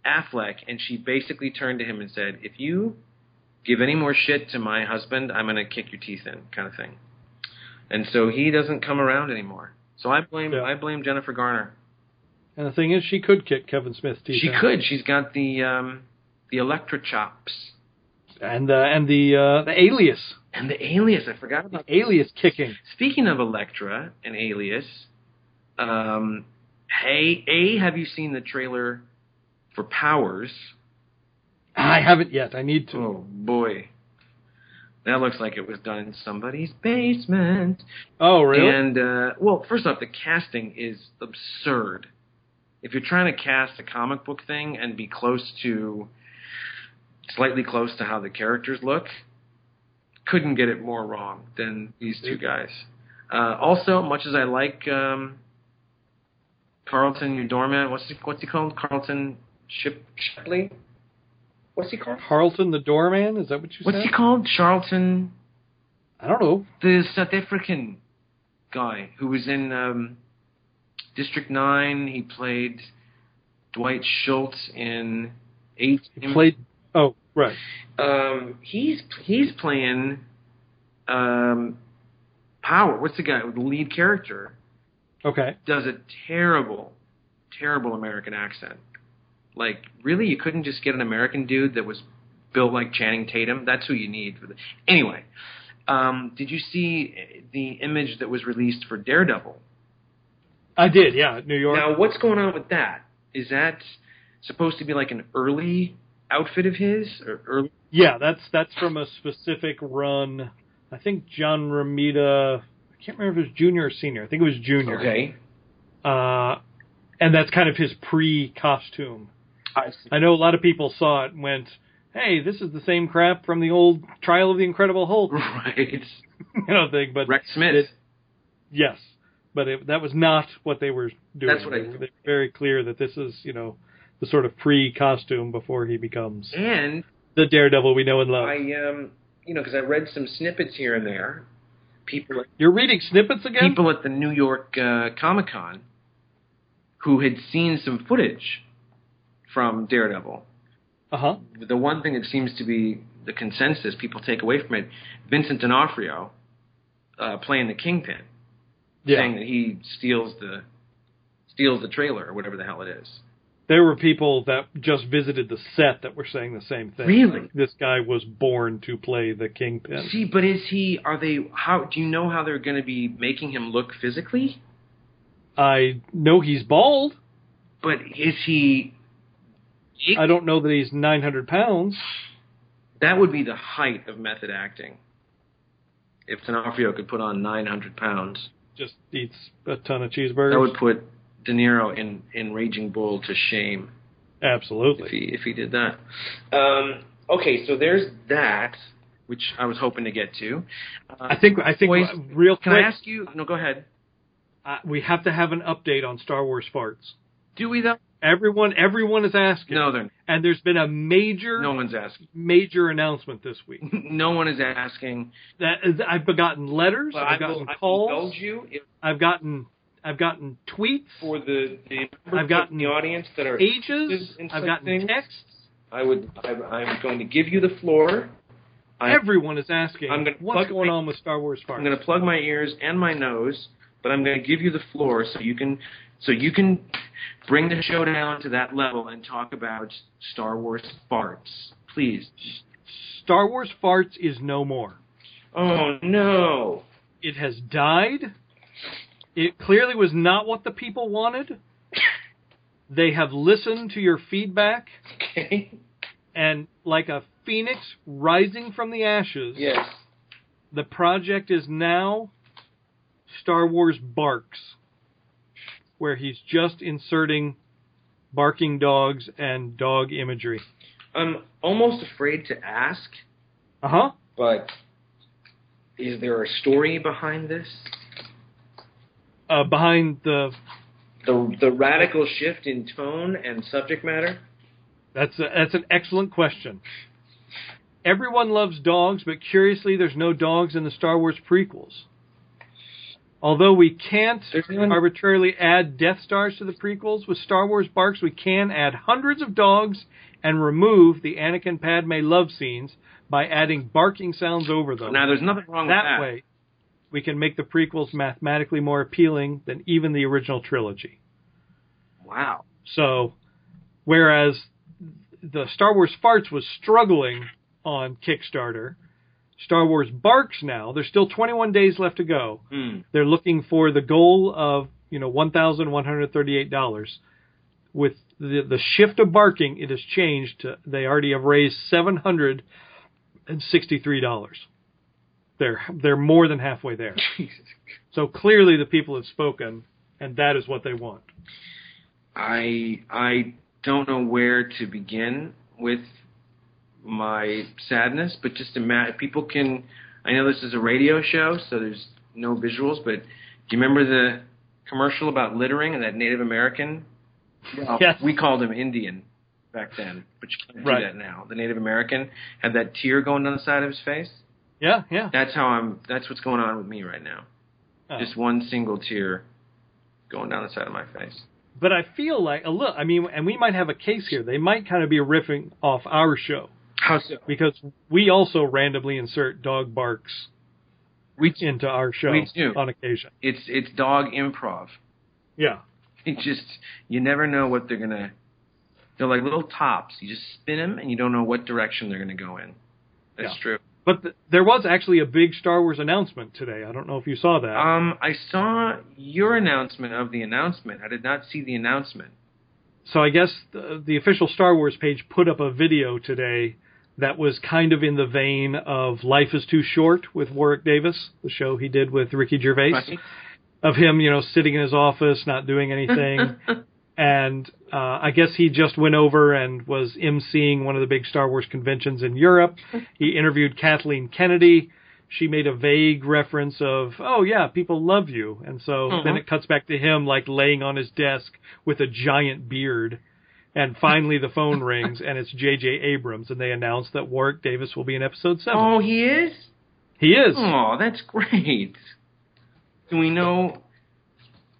Affleck, and she basically turned to him and said, "If you give any more shit to my husband, I'm gonna kick your teeth in," kind of thing. And so he doesn't come around anymore. So I blame Yeah. I blame Jennifer Garner. And the thing is, she could kick Kevin Smith's teeth. She in. could. She's got the um, the Elektra chops And the and the uh, the Alias, and the Alias. I forgot about the Alias kicking. Speaking of Elektra and Alias, um, hey, A, have you seen the trailer for Powers? I haven't yet. I need to. Oh boy, that looks like it was done in somebody's basement. Oh, really? And uh, well, first off, the casting is absurd. If you're trying to cast a comic book thing and be close to, slightly close to how the characters look, couldn't get it more wrong than these two guys. Uh, also, much as I like um, Carlton, your doorman, what's he, what's he called? Carlton Ship Shipley. What's he called? Carlton the doorman? Is that what you What's said? What's he called? Charlton, I don't know. the South African guy who was in um, District Nine. He played Dwight Schultz in Eight. He played. Oh, right. Um, he's he's playing um, Power. What's the guy? The lead character Okay. does a terrible, terrible American accent. Like, really, you couldn't just get an American dude that was built like Channing Tatum. That's who you need for the. Anyway, um, did you see the image that was released for Daredevil? I did. Yeah, New York. Now, what's going on with that? Is that supposed to be like an early outfit of his, or early? Yeah, that's that's from a specific run. I think John Romita. I can't remember if it was junior or senior. I think it was junior. Okay, Uh, and that's kind of his pre-costume. I. I know a lot of people saw it and went, "Hey, this is the same crap from the old Trial of the Incredible Hulk," right. you know thing. But Rex Smith. it- yes, but it, that was not what they were doing. That's what I they, were- they were very clear that this is, you know, the sort of pre-costume before he becomes and the Daredevil we know and love. I um you know because I read some snippets here and there. People You're reading snippets again? people at the New York uh, Comic Con who had seen some footage from Daredevil. Uh huh. The one thing that seems to be the consensus people take away from it, Vincent D'Onofrio uh, playing the Kingpin, saying that he steals the steals the trailer or whatever the hell it is. There were people that just visited the set that were saying the same thing. Really? Like, this guy was born to play the Kingpin. See, but is he? Are they? How do you know how they're going to be making him look physically? I know he's bald. But is he? I don't know that he's 900 pounds. That would be the height of method acting. If D'Onofrio could put on 900 pounds, Just eats a ton of cheeseburgers. that would put De Niro in, in Raging Bull to shame if Absolutely. he if he did that. Um, okay, so there's that, which I was hoping to get to. Uh, I think I think Boys, real can quick, I ask you? No, go ahead. uh, we have to have an update on Star Wars farts. Do we though? Everyone everyone is asking. No, they're, And there's been a major no one's asking. major announcement this week. No one is asking. That I've gotten letters, I've gotten will calls, if I've gotten I've gotten tweets, for the, the I've gotten the audience that are ages. I've gotten things. texts. I would. I, I'm going to give you the floor. I, Everyone is asking I'm gonna what's plug going my- on with Star Wars farts. I'm going to plug my ears and my nose, but I'm going to give you the floor so you can so you can bring the show down to that level and talk about Star Wars farts, please. Star Wars farts is no more. Oh no. It has died. It clearly was not what the people wanted. They have listened to your feedback, Okay. and like a phoenix rising from the ashes, Yes. the project is now Star Wars Barks, where he's just inserting barking dogs and dog imagery. I'm almost afraid to ask, Uh huh. but is there a story behind this? Uh, behind the The the radical shift in tone and subject matter? That's a, that's an excellent question. Everyone loves dogs, but curiously, there's no dogs in the Star Wars prequels. Although we can't arbitrarily add Death Stars to the prequels, with Star Wars Barks, we can add hundreds of dogs and remove the Anakin Padme love scenes by adding barking sounds over them. Now there's nothing wrong with that that. way, we can make the prequels mathematically more appealing than even the original trilogy. Wow. So, whereas the Star Wars Farts was struggling on Kickstarter, Star Wars Barks now, there's still 21 days left to go. Hmm. They're looking for the goal of, you know, $1,138. with the the shift of barking, it has changed. To, they already have raised seven hundred and sixty three dollars. They're they're more than halfway there. So clearly, the people have spoken, and that is what they want. I I don't know where to begin with my sadness, but just imagine people can. I know this is a radio show, so there's no visuals, but do you remember the commercial about littering and that Native American? Well, Yes. Uh, we called him Indian back then, but you can't Right. do that now. The Native American had that tear going down the side of his face. Yeah, yeah. That's how I'm. That's what's going on with me right now. Oh. Just one single tear going down the side of my face. But I feel like a little. I mean, and we might have a case here. They might kind of be riffing off our show So? because we also randomly insert dog barks We into our show We do. on occasion. it's it's dog improv. Yeah. It just you never know what they're gonna. They're like little tops. You just spin them, and you don't know what direction they're gonna go in. That's Yeah. true. But th- there was actually a big Star Wars announcement today. I don't know if you saw that. Um, I saw your announcement of the announcement. I did not see the announcement. so I guess the, the official Star Wars page put up a video today that was kind of in the vein of Life is Too Short with Warwick Davis, the show he did with Ricky Gervais, Right? of him, you know, sitting in his office, not doing anything. and uh, I guess he just went over and was emceeing one of the big Star Wars conventions in Europe. He interviewed Kathleen Kennedy. She made a vague reference of, "Oh yeah, people love you," and so then it cuts back to him like laying on his desk with a giant beard. And finally, the phone rings, and it's J.J. Abrams, and they announce that Warwick Davis will be in Episode Seven. Oh, he is. he is. Oh, that's great. Do we know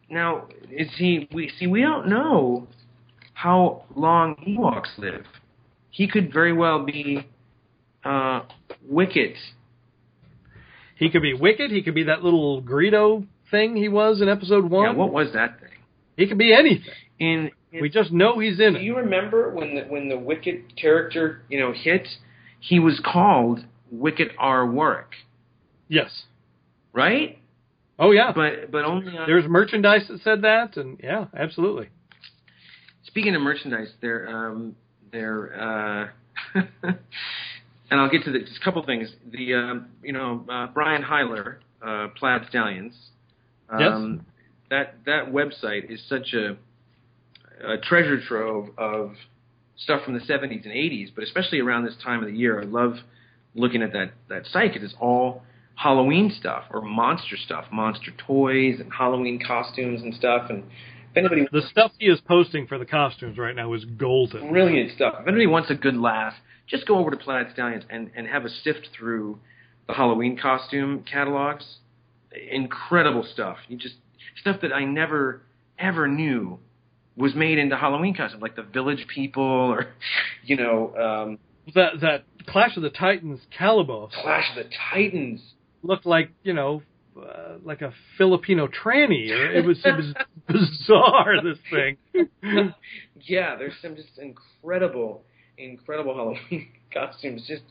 now? Is he? We see. We don't know how long Ewoks live. He could very well be uh, Wicket. He could be Wicked. He could be that little Greedo thing he was in Episode One. Yeah, what was that thing? He could be anything. In, We just know he's in do it. you remember when the when the Wicket character you know hit? He was called Wicket R. Warwick, Yes. right? Oh yeah. But but only on There's merchandise that said that, and yeah, absolutely. Speaking of merchandise, there, um, there, uh, and I'll get to the, just a couple things. The, um, you know, uh, Brian Heiler, uh, Plaid Stallions. Um, That that website is such a, a treasure trove of stuff from the 70s and 80s, but especially around this time of the year, I love looking at that that site because it's all Halloween stuff or monster stuff, monster toys and Halloween costumes and stuff. And if anybody The stuff he is posting for the costumes right now is golden. brilliant stuff. If anybody wants a good laugh, just go over to Plaid Stallions and, and have a sift through the Halloween costume catalogs. Incredible stuff. You just stuff that I never ever knew was made into Halloween costumes, like the Village People or you know um, That that Clash of the Titans Calibos Clash of the Titans. looked like you know, uh, like a Filipino tranny. It was it was bizarre. This thing. yeah, there's some just incredible, incredible Halloween costumes. Just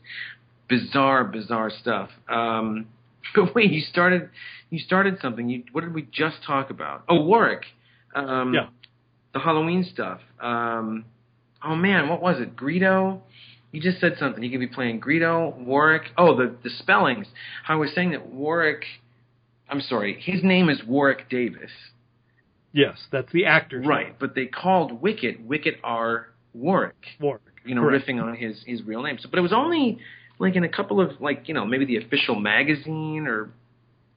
bizarre, bizarre stuff. Um, but wait, you started, you started something. You, what did we just talk about? Oh, Warwick. Um, Yeah. The Halloween stuff. Um, oh man, what was it? Greedo. You just said something. He could be playing Greedo, Warwick. Oh, the the spellings. I was saying that Warwick. I'm sorry. His name is Warwick Davis. Yes, that's the actor. Right, but they called Wicket Wicket R. Warwick. Warwick. You know, Correct. riffing on his his real name. So, but it was only like in a couple of like you know maybe the official magazine or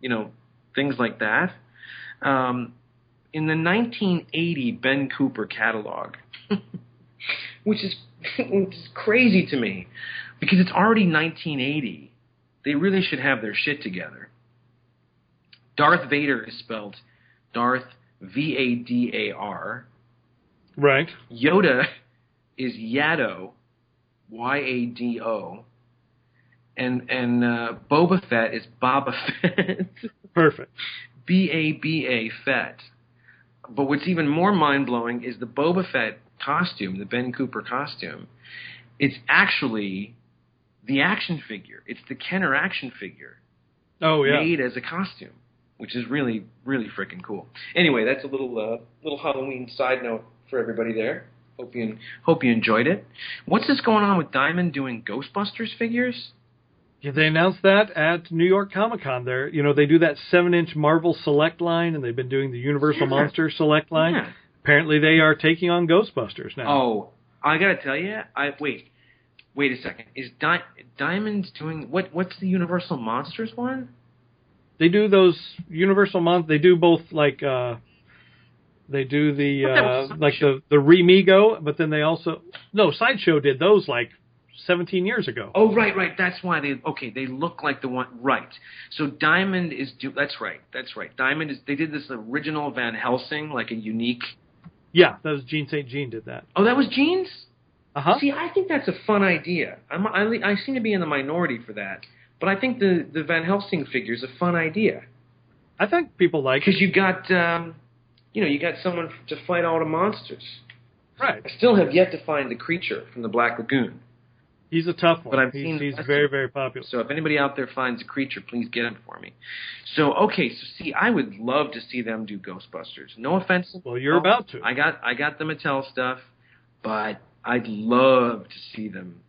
you know things like that. Um, in the 1980 Ben Cooper catalog, which is which is crazy to me because it's already 1980. They really should have their shit together. Darth Vader is spelled Darth V A D A R. Right. Yoda is Yado, Y A D O, and and uh, Boba Fett is Baba Fett, Perfect. B A B A Fett. But what's even more mind blowing is the Boba Fett costume, the Ben Cooper costume. It's actually the action figure. It's the Kenner action figure Oh yeah. made as a costume, which is really really freaking cool. Anyway, that's a little uh, little Halloween side note for everybody there. Hope you hope you enjoyed it. What's this going on with Diamond doing Ghostbusters figures? Yeah, they announced that at New York Comic Con. There, you know, they do that seven-inch Marvel Select line, and they've been doing the Universal Yeah. Monster Select line. Yeah. Apparently, they are taking on Ghostbusters now. Oh, I gotta tell you, I wait, wait a second. Is Di- Diamond doing what? What's the Universal Monsters one? They do those Universal Mon. They do both like uh, they do the But that was uh, like the the Remigo, but then they also no Sideshow did those like 17 years ago. Oh, right, right. That's why they okay. They look like the one. Right. So Diamond is do. That's right. That's right. Diamond is. They did this original Van Helsing, like a unique. Yeah, that was Gene St. Jean did that. Oh, that was Gene's. Uh huh. See, I think that's a fun idea. I'm, I, I seem to be in the minority for that, but I think the the Van Helsing figure is a fun idea I think people like it. because you got, um, you know, you got someone to fight all the monsters. Right. I still have yet to find the creature from the Black Lagoon. He's a tough one. But I've he's, seen- he's very very popular. So if anybody out there finds a creature, please get him for me. So okay, so see, I would love to see them do Ghostbusters. No offense. Well, you're about to. I got I got the Mattel stuff, but I'd love to see them.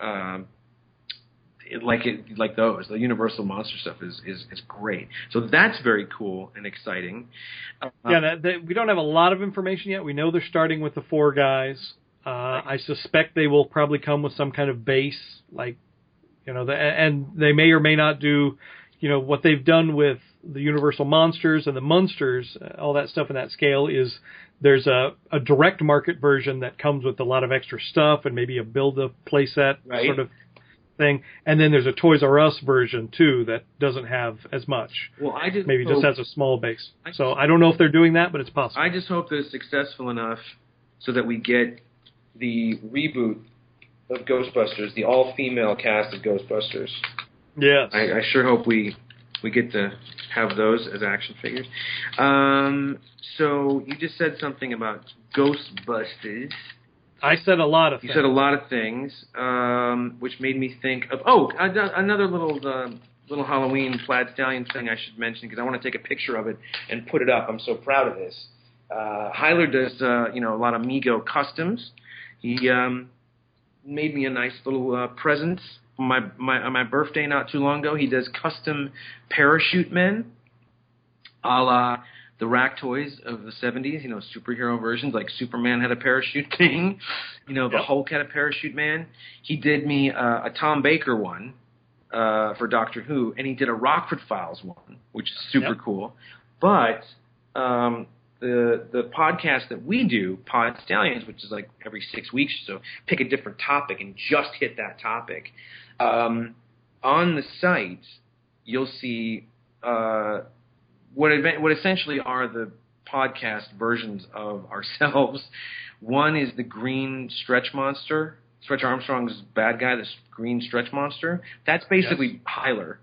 Um, it- like it, like those, the Universal Monster stuff is, is is great. So that's very cool and exciting. Uh, yeah, that, that, we don't have a lot of information yet. We know they're starting with the four guys. Uh, I suspect they will probably come with some kind of base, like you know, the, and they may or may not do, you know, what they've done with the Universal Monsters and the Munsters, uh, all that stuff in that scale is there's a, a direct market version that comes with a lot of extra stuff and maybe a build a playset Right. sort of thing, and then there's a Toys R Us version too that doesn't have as much. well, I just Maybe just has a small base. So I don't know if they're doing that, but it's possible. I just hope that it's successful enough so that we get the reboot of Ghostbusters, the all-female cast of Ghostbusters. yes. I, I sure hope we we get to have those as action figures. Um, so you just said something about Ghostbusters. I said a lot of You things. said a lot of things, um, which made me think of oh another little uh, little Halloween plaid stallion thing I should mention because I want to take a picture of it and put it up. I'm so proud of this. Uh, Heiler does uh, you know a lot of Mego customs. He um, made me a nice little uh, present on my, my on my birthday not too long ago. He does custom parachute men, a la the rack toys of the 70s. You know, superhero versions like Superman had a parachute king. You know, the Yep. Hulk had a parachute man. He did me uh, a Tom Baker one uh, for Doctor Who, and he did a Rockford Files one, which is super Yep. cool. But um, the the podcast that we do, Pod Stallions, which is like every six weeks or so, pick a different topic and just hit that topic. Um, on the site, you'll see uh, what what essentially are the podcast versions of ourselves. One is the green stretch monster. Stretch Armstrong's bad guy, the green stretch monster. That's basically Heiler.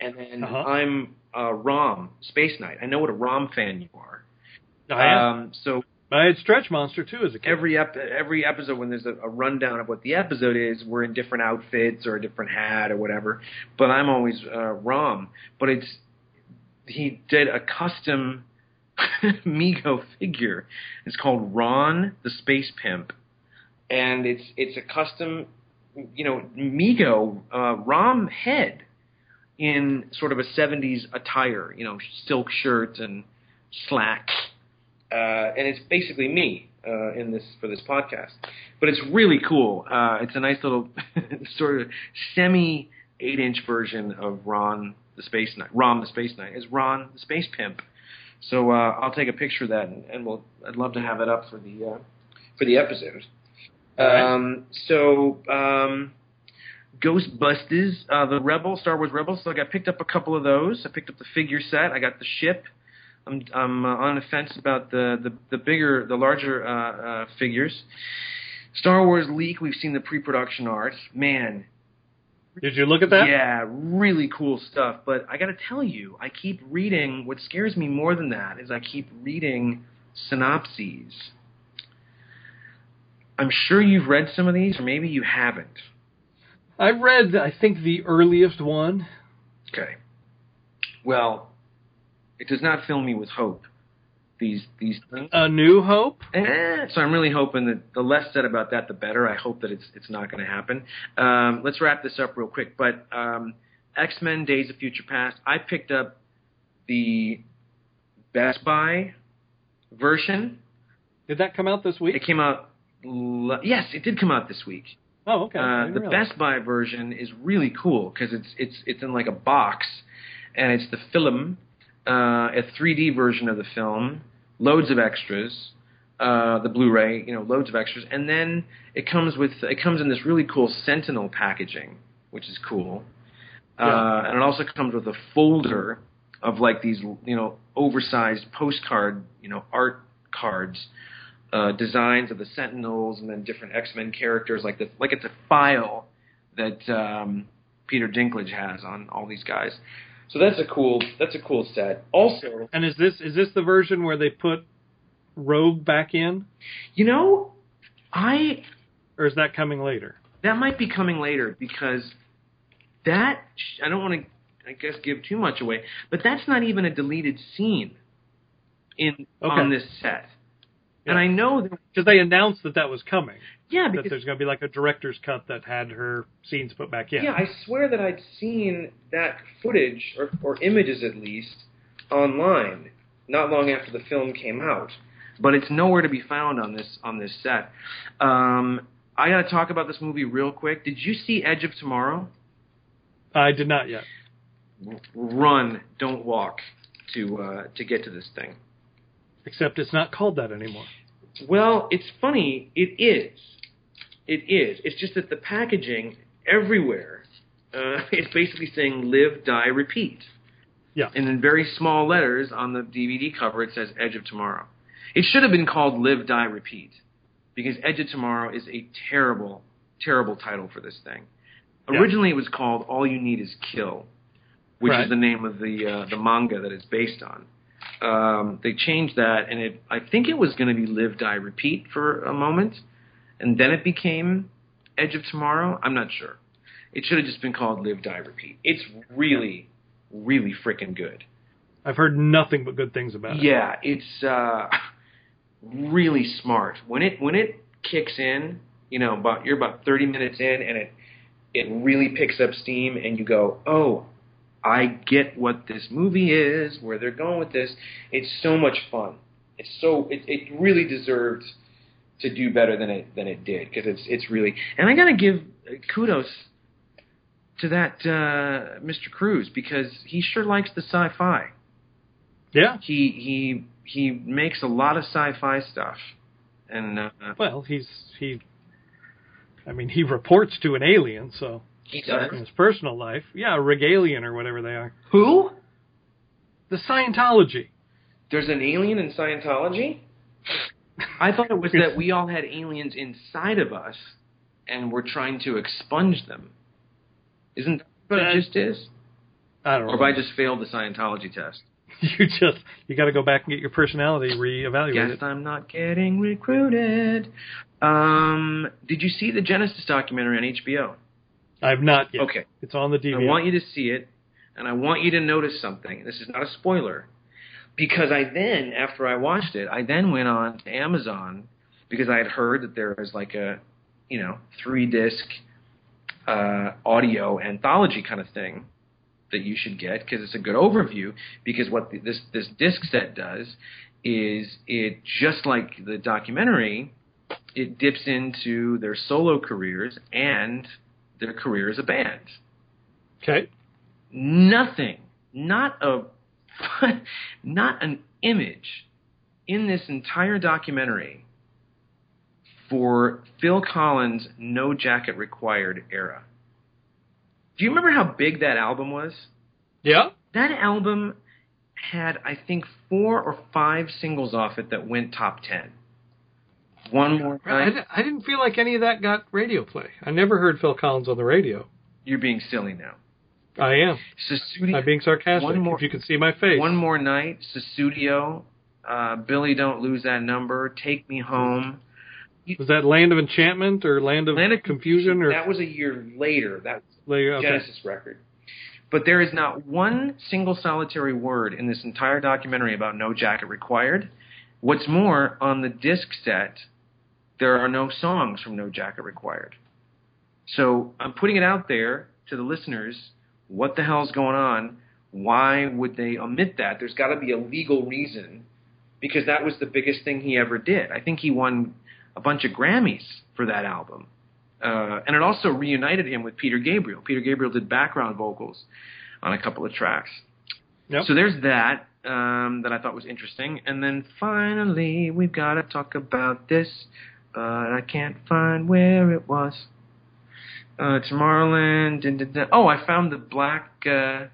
And then Uh-huh. I'm uh, Rom, Space Knight. I know what a Rom fan you are. I am. Um, so I had Stretch Monster too as a kid. every ep- every episode when there's a, a rundown of what the episode is, we're in different outfits or a different hat or whatever. But I'm always uh, Rom. But it's he did a custom Mego figure. It's called Ron the Space Pimp, and it's it's a custom, you know, Mego uh, Rom head in sort of a '70s attire. You know, silk shirt and slacks and it's basically me uh, in this for this podcast. But it's really cool. Uh, it's a nice little sort of semi eight inch version of Ron the Space Knight. Ron the Space Knight is Ron the Space Pimp. So uh, I'll take a picture of that, and, and we'll. I'd love to have it up for the uh, for the episode. right. Um, so. Um, Ghostbusters, uh, the Rebel, Star Wars Rebels. So I got picked up a couple of those. I picked up the figure set. I got the ship. I'm I'm uh, on the fence about the the, the bigger, the larger uh, uh, figures. Star Wars leak. We've seen the pre-production art. Man, Did you look at that? yeah, really cool stuff. But I got to tell you, I keep reading. What scares me more than that is I keep reading synopses. I'm sure you've read some of these, or maybe you haven't. I read, I think, the earliest one. Okay. Well, it does not fill me with hope these these things. A New Hope. Eh, so I'm really hoping that the less said about that, the better. I hope that it's it's not going to happen. Um, let's wrap this up real quick. But um, X Men: Days of Future Past. I picked up the Best Buy version. Did that come out this week? It came out. Yes, it did come out this week. Oh, okay. Uh, the realize. Best Buy version is really cool because it's it's it's in like a box, and it's the film, uh, a 3D version of the film, loads of extras, uh, the Blu-ray, you know, loads of extras, and then it comes with it comes in this really cool Sentinel packaging, which is cool, uh, and it also comes with a folder of like these you know oversized postcard you know art cards uh, designs of the Sentinels and then different X Men characters, like the like it's a file that um, Peter Dinklage has on all these guys. So that's a cool that's a cool set. Also, And is this is this the version where they put Rogue back in, you know, I or is that coming later? that might be coming later because that I don't want to I guess give too much away, but that's not even a deleted scene in on this set. And I know Because they announced that that was coming. Yeah That because there's going to be like a director's cut that had her scenes put back in. Yeah, I swear that I'd seen that footage or, or images at least online not long after the film came out, but it's nowhere to be found on this on this set. Um, I got to talk about this movie real quick. Did you see Edge of Tomorrow? I did not yet. Run, don't walk to uh, to get to this thing. Except it's not called that anymore. Well, it's funny. It is. It is. It's just that the packaging everywhere uh, is basically saying "Live, Die, Repeat." Yeah. And in very small letters on the DVD cover, it says "Edge of Tomorrow." It should have been called "Live, Die, Repeat," because "Edge of Tomorrow" is a terrible, terrible title for this thing. Yeah. Originally, it was called "All You Need Is Kill," which Right. is the name of the uh, the manga that it's based on. Um, they changed that, and it I think it was going to be "Live, Die, Repeat" for a moment, and then it became "Edge of Tomorrow." I'm not sure. It should have just been called "Live, Die, Repeat." It's really, really freaking good. I've heard nothing but good things about it. Yeah, it's uh, really smart. When it when it kicks in, you know, about you're about 30 minutes in, and it it really picks up steam, and you go, oh, I get what this movie is, where they're going with this. It's so much fun. It's so it it really deserved to do better than it than it did because it's it's really and I gotta give kudos to that uh, Mr. Cruise because he sure likes the sci-fi Yeah. he he he makes a lot of sci-fi stuff, and uh, Well, he's he. I mean, he reports to an alien, so he does. in his personal life, yeah, a regalian or whatever they are. Who? The Scientology. There's an alien in Scientology. I thought it was that we all had aliens inside of us, and we're trying to expunge them. Isn't that what it just is? I don't know. Or have I just failed the Scientology test? you just you got to go back and get your personality reevaluated. Guess I'm not getting recruited. Um, did you see the Genesis documentary on HBO? I've not yet. Okay. It's on the DVD. I want you to see it, and I want you to notice something. This is not a spoiler, because I then, after I watched it, I then went on to Amazon because I had heard that there was like a, you know, three disc uh, audio anthology kind of thing that you should get because it's a good overview. Because what the, this this disc set does is it just like the documentary, it dips into their solo careers and their career as a band okay. nothing, not a, not an image in this entire documentary for Phil Collins' No Jacket Required era. Do you remember how big that album was? Yeah. That album had, I think, four or five singles off it that went top ten. One more I, night. di- I didn't feel like any of that got radio play. I never heard Phil Collins on the radio. You're being silly now. I am. I'm being sarcastic. One more- if you can see my face. One more night, Sussudio, uh, Billy, don't lose that number. Take me home. Was that Land of Enchantment or Land of Land of Confusion or that was a year later. That later? Okay. Genesis record. But there is not one single solitary word in this entire documentary about no jacket required. What's more, on the disc set, there are no songs from No Jacket Required. So I'm putting it out there to the listeners. What the hell's going on? Why would they omit that? There's got to be a legal reason because that was the biggest thing he ever did. I think he won a bunch of Grammys for that album. Uh, and it also reunited him with Peter Gabriel. Peter Gabriel did background vocals on a couple of tracks. Yep. So there's that um, that I thought was interesting. And then finally, we've got to talk about this, but I can't find where it was. Uh, Tomorrowland. Dun, dun, dun. Oh, I found the black uh,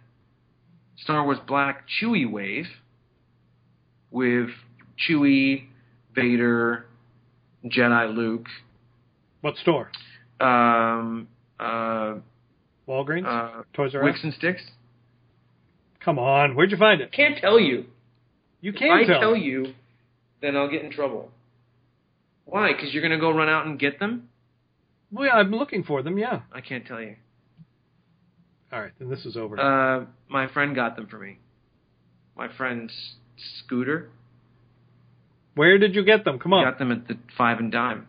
Star Wars Black Chewie wave with Chewie, Vader, Jedi Luke. What store? Um, uh, Walgreens? uh, Toys R Us? Wicks and Sticks. Come on, where'd you find it? Can't tell you. You can't I tell. tell you, then I'll get in trouble. Why? Because you're going to go run out and get them? Well, yeah, I'm looking for them. Yeah. I can't tell you. All right, then this is over. Uh, my friend got them for me. My friend's scooter Where did you get them? Come on. got them at the five and dime.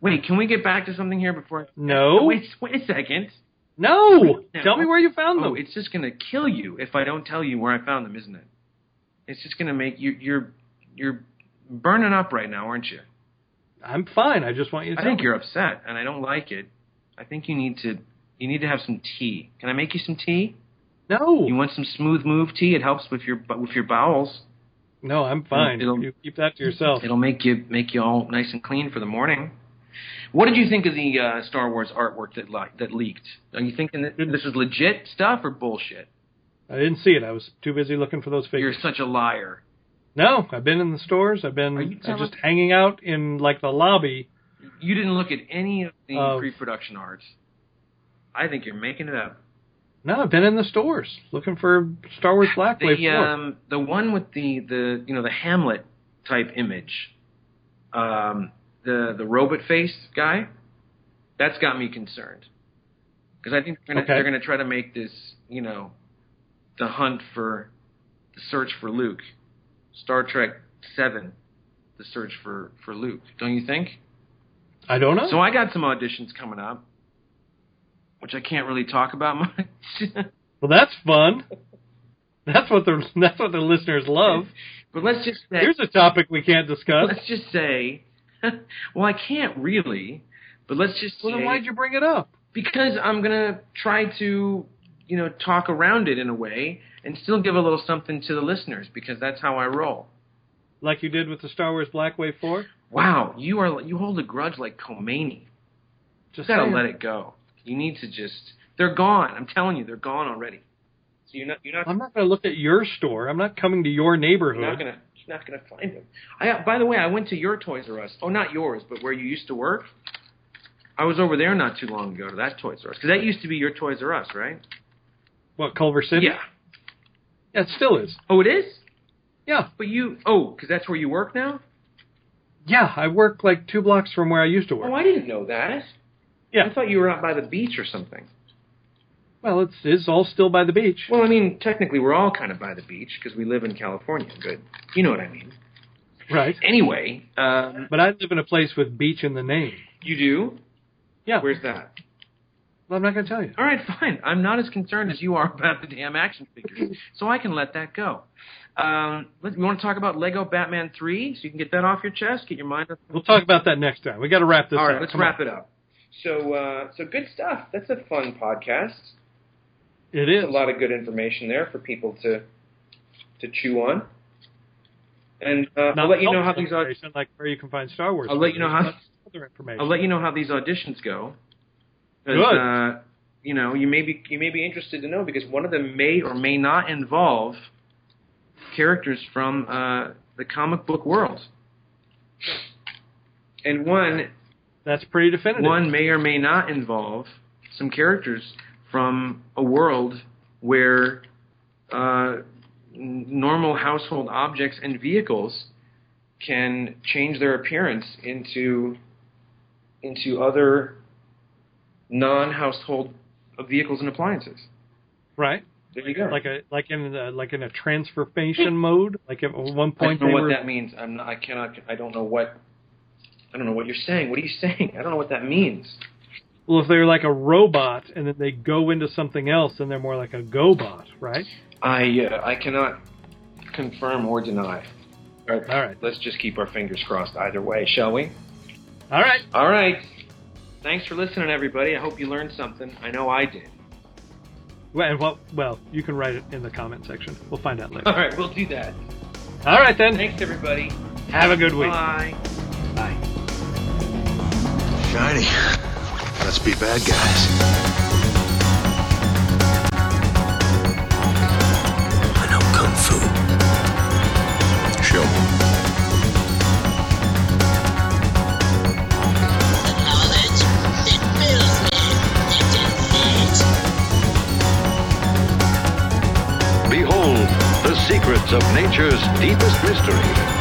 Wait, can we get back to something here before? No. Wait, wait a second. No. No. Tell me where you found Oh, them. it's just going to kill you if I don't tell you where I found them, isn't it? It's just going to make you you're you're burning up right now, aren't you? I'm fine. I just want you to I think me. you're upset, and I don't like it. I think you need to you need to have some tea. Can I make you some tea? No. You want some smooth move tea? It helps with your with your bowels. no, I'm fine. It'll- you keep that to yourself. It'll make you make you all nice and clean for the morning. What did you think of the uh, Star Wars artwork that li- that leaked? Are you thinking that this is legit stuff or bullshit? I didn't see it. I was too busy looking for those figures. You're such a liar. No, I've been in the stores. I've been you just hanging out in like the lobby. You didn't look at any of the Of- pre-production arts. I think you're making it up. No, I've been in the stores looking for Star Wars Black Wave The 4. um the one with the the you know the Hamlet type image, um the the robot face guy, that's got me concerned because I think they're gonna, Okay. they're going to try to make this you know the hunt for the search for Luke, Star Trek Seven, the search for for Luke. Don't you think? I don't know. So I got some auditions coming up, which I can't really talk about much. well, that's fun. That's what the that's what the listeners love. but let's just say Here's a topic we can't discuss. let's just say, well, I can't really, but let's just Well, say then why'd you bring it up? because I'm gonna try to, you know, talk around it in a way and still give a little something to the listeners because that's how I roll. Like you did with the Star Wars Black Wave 4? Wow, you are you hold a grudge like Khomeini. You Just gotta saying. let it go. You need to just. They're gone. I'm telling you, they're gone already. So you're not. You're not. I'm not going to look at your store. I'm not coming to your neighborhood. You're not gonna. You're not gonna find them. I. By the way, I went to your Toys R Us. Oh, not yours, but where you used to work. I was over there not too long ago to that Toys R Us because that used to be your Toys R Us, right? What, Culver City? Yeah. It still is. Oh, it is. Yeah. But you. Oh, because that's where you work now. Yeah, I work like two blocks from where I used to work. Oh, I didn't know that. Yeah. I thought you were out by the beach or something. Well, it's it's all still by the beach. Well, I mean, technically, we're all kind of by the beach because we live in California. Good. You know what I mean. Right. Anyway, um, But I live in a place with beach in the name. you do. Yeah. Where's that? Well, I'm not going to tell you. All right, fine. I'm not as concerned as you are about the damn action figures, so I can let that go. Um, let, you want to talk about Lego Batman 3 so you can get that off your chest, get your mind off. We'll talk about that next time. We got to wrap this All up. right, let's Come wrap on. it up. So, uh, so good stuff. That's a fun podcast. It is. a lot of good information there for people to to chew on. And uh, I'll let you know how these aud- information, like where you can find Star Wars. I'll let you know how- other information. I'll let you know how these auditions go. Good. Uh, you know, you may be you may be interested to know because one of them may or may not involve characters from uh, the comic book world, and one That's pretty definitive. one may or may not involve some characters from a world where uh, normal household objects and vehicles can change their appearance into into other non-household vehicles and appliances. Right. There you go. like a like in a, like in a transformation mode. Like at one point. I don't know what were that means. I'm not, I cannot. I don't know what. I don't know what you're saying. What are you saying? I don't know what that means. well, if they're like a robot and then they go into something else, then they're more like a GoBot, right? I uh, I cannot confirm or deny. All right. All right. Let's just keep our fingers crossed either way, shall we? All right. All right. Thanks for listening, everybody. I hope you learned something. I know I did. Well, well, well, you can write it in the comment section. We'll find out later. All right, we'll do that. All right then. Thanks, everybody. Have a good week. Bye. Bye. Shiny. Let's be bad guys. Nature's deepest mystery.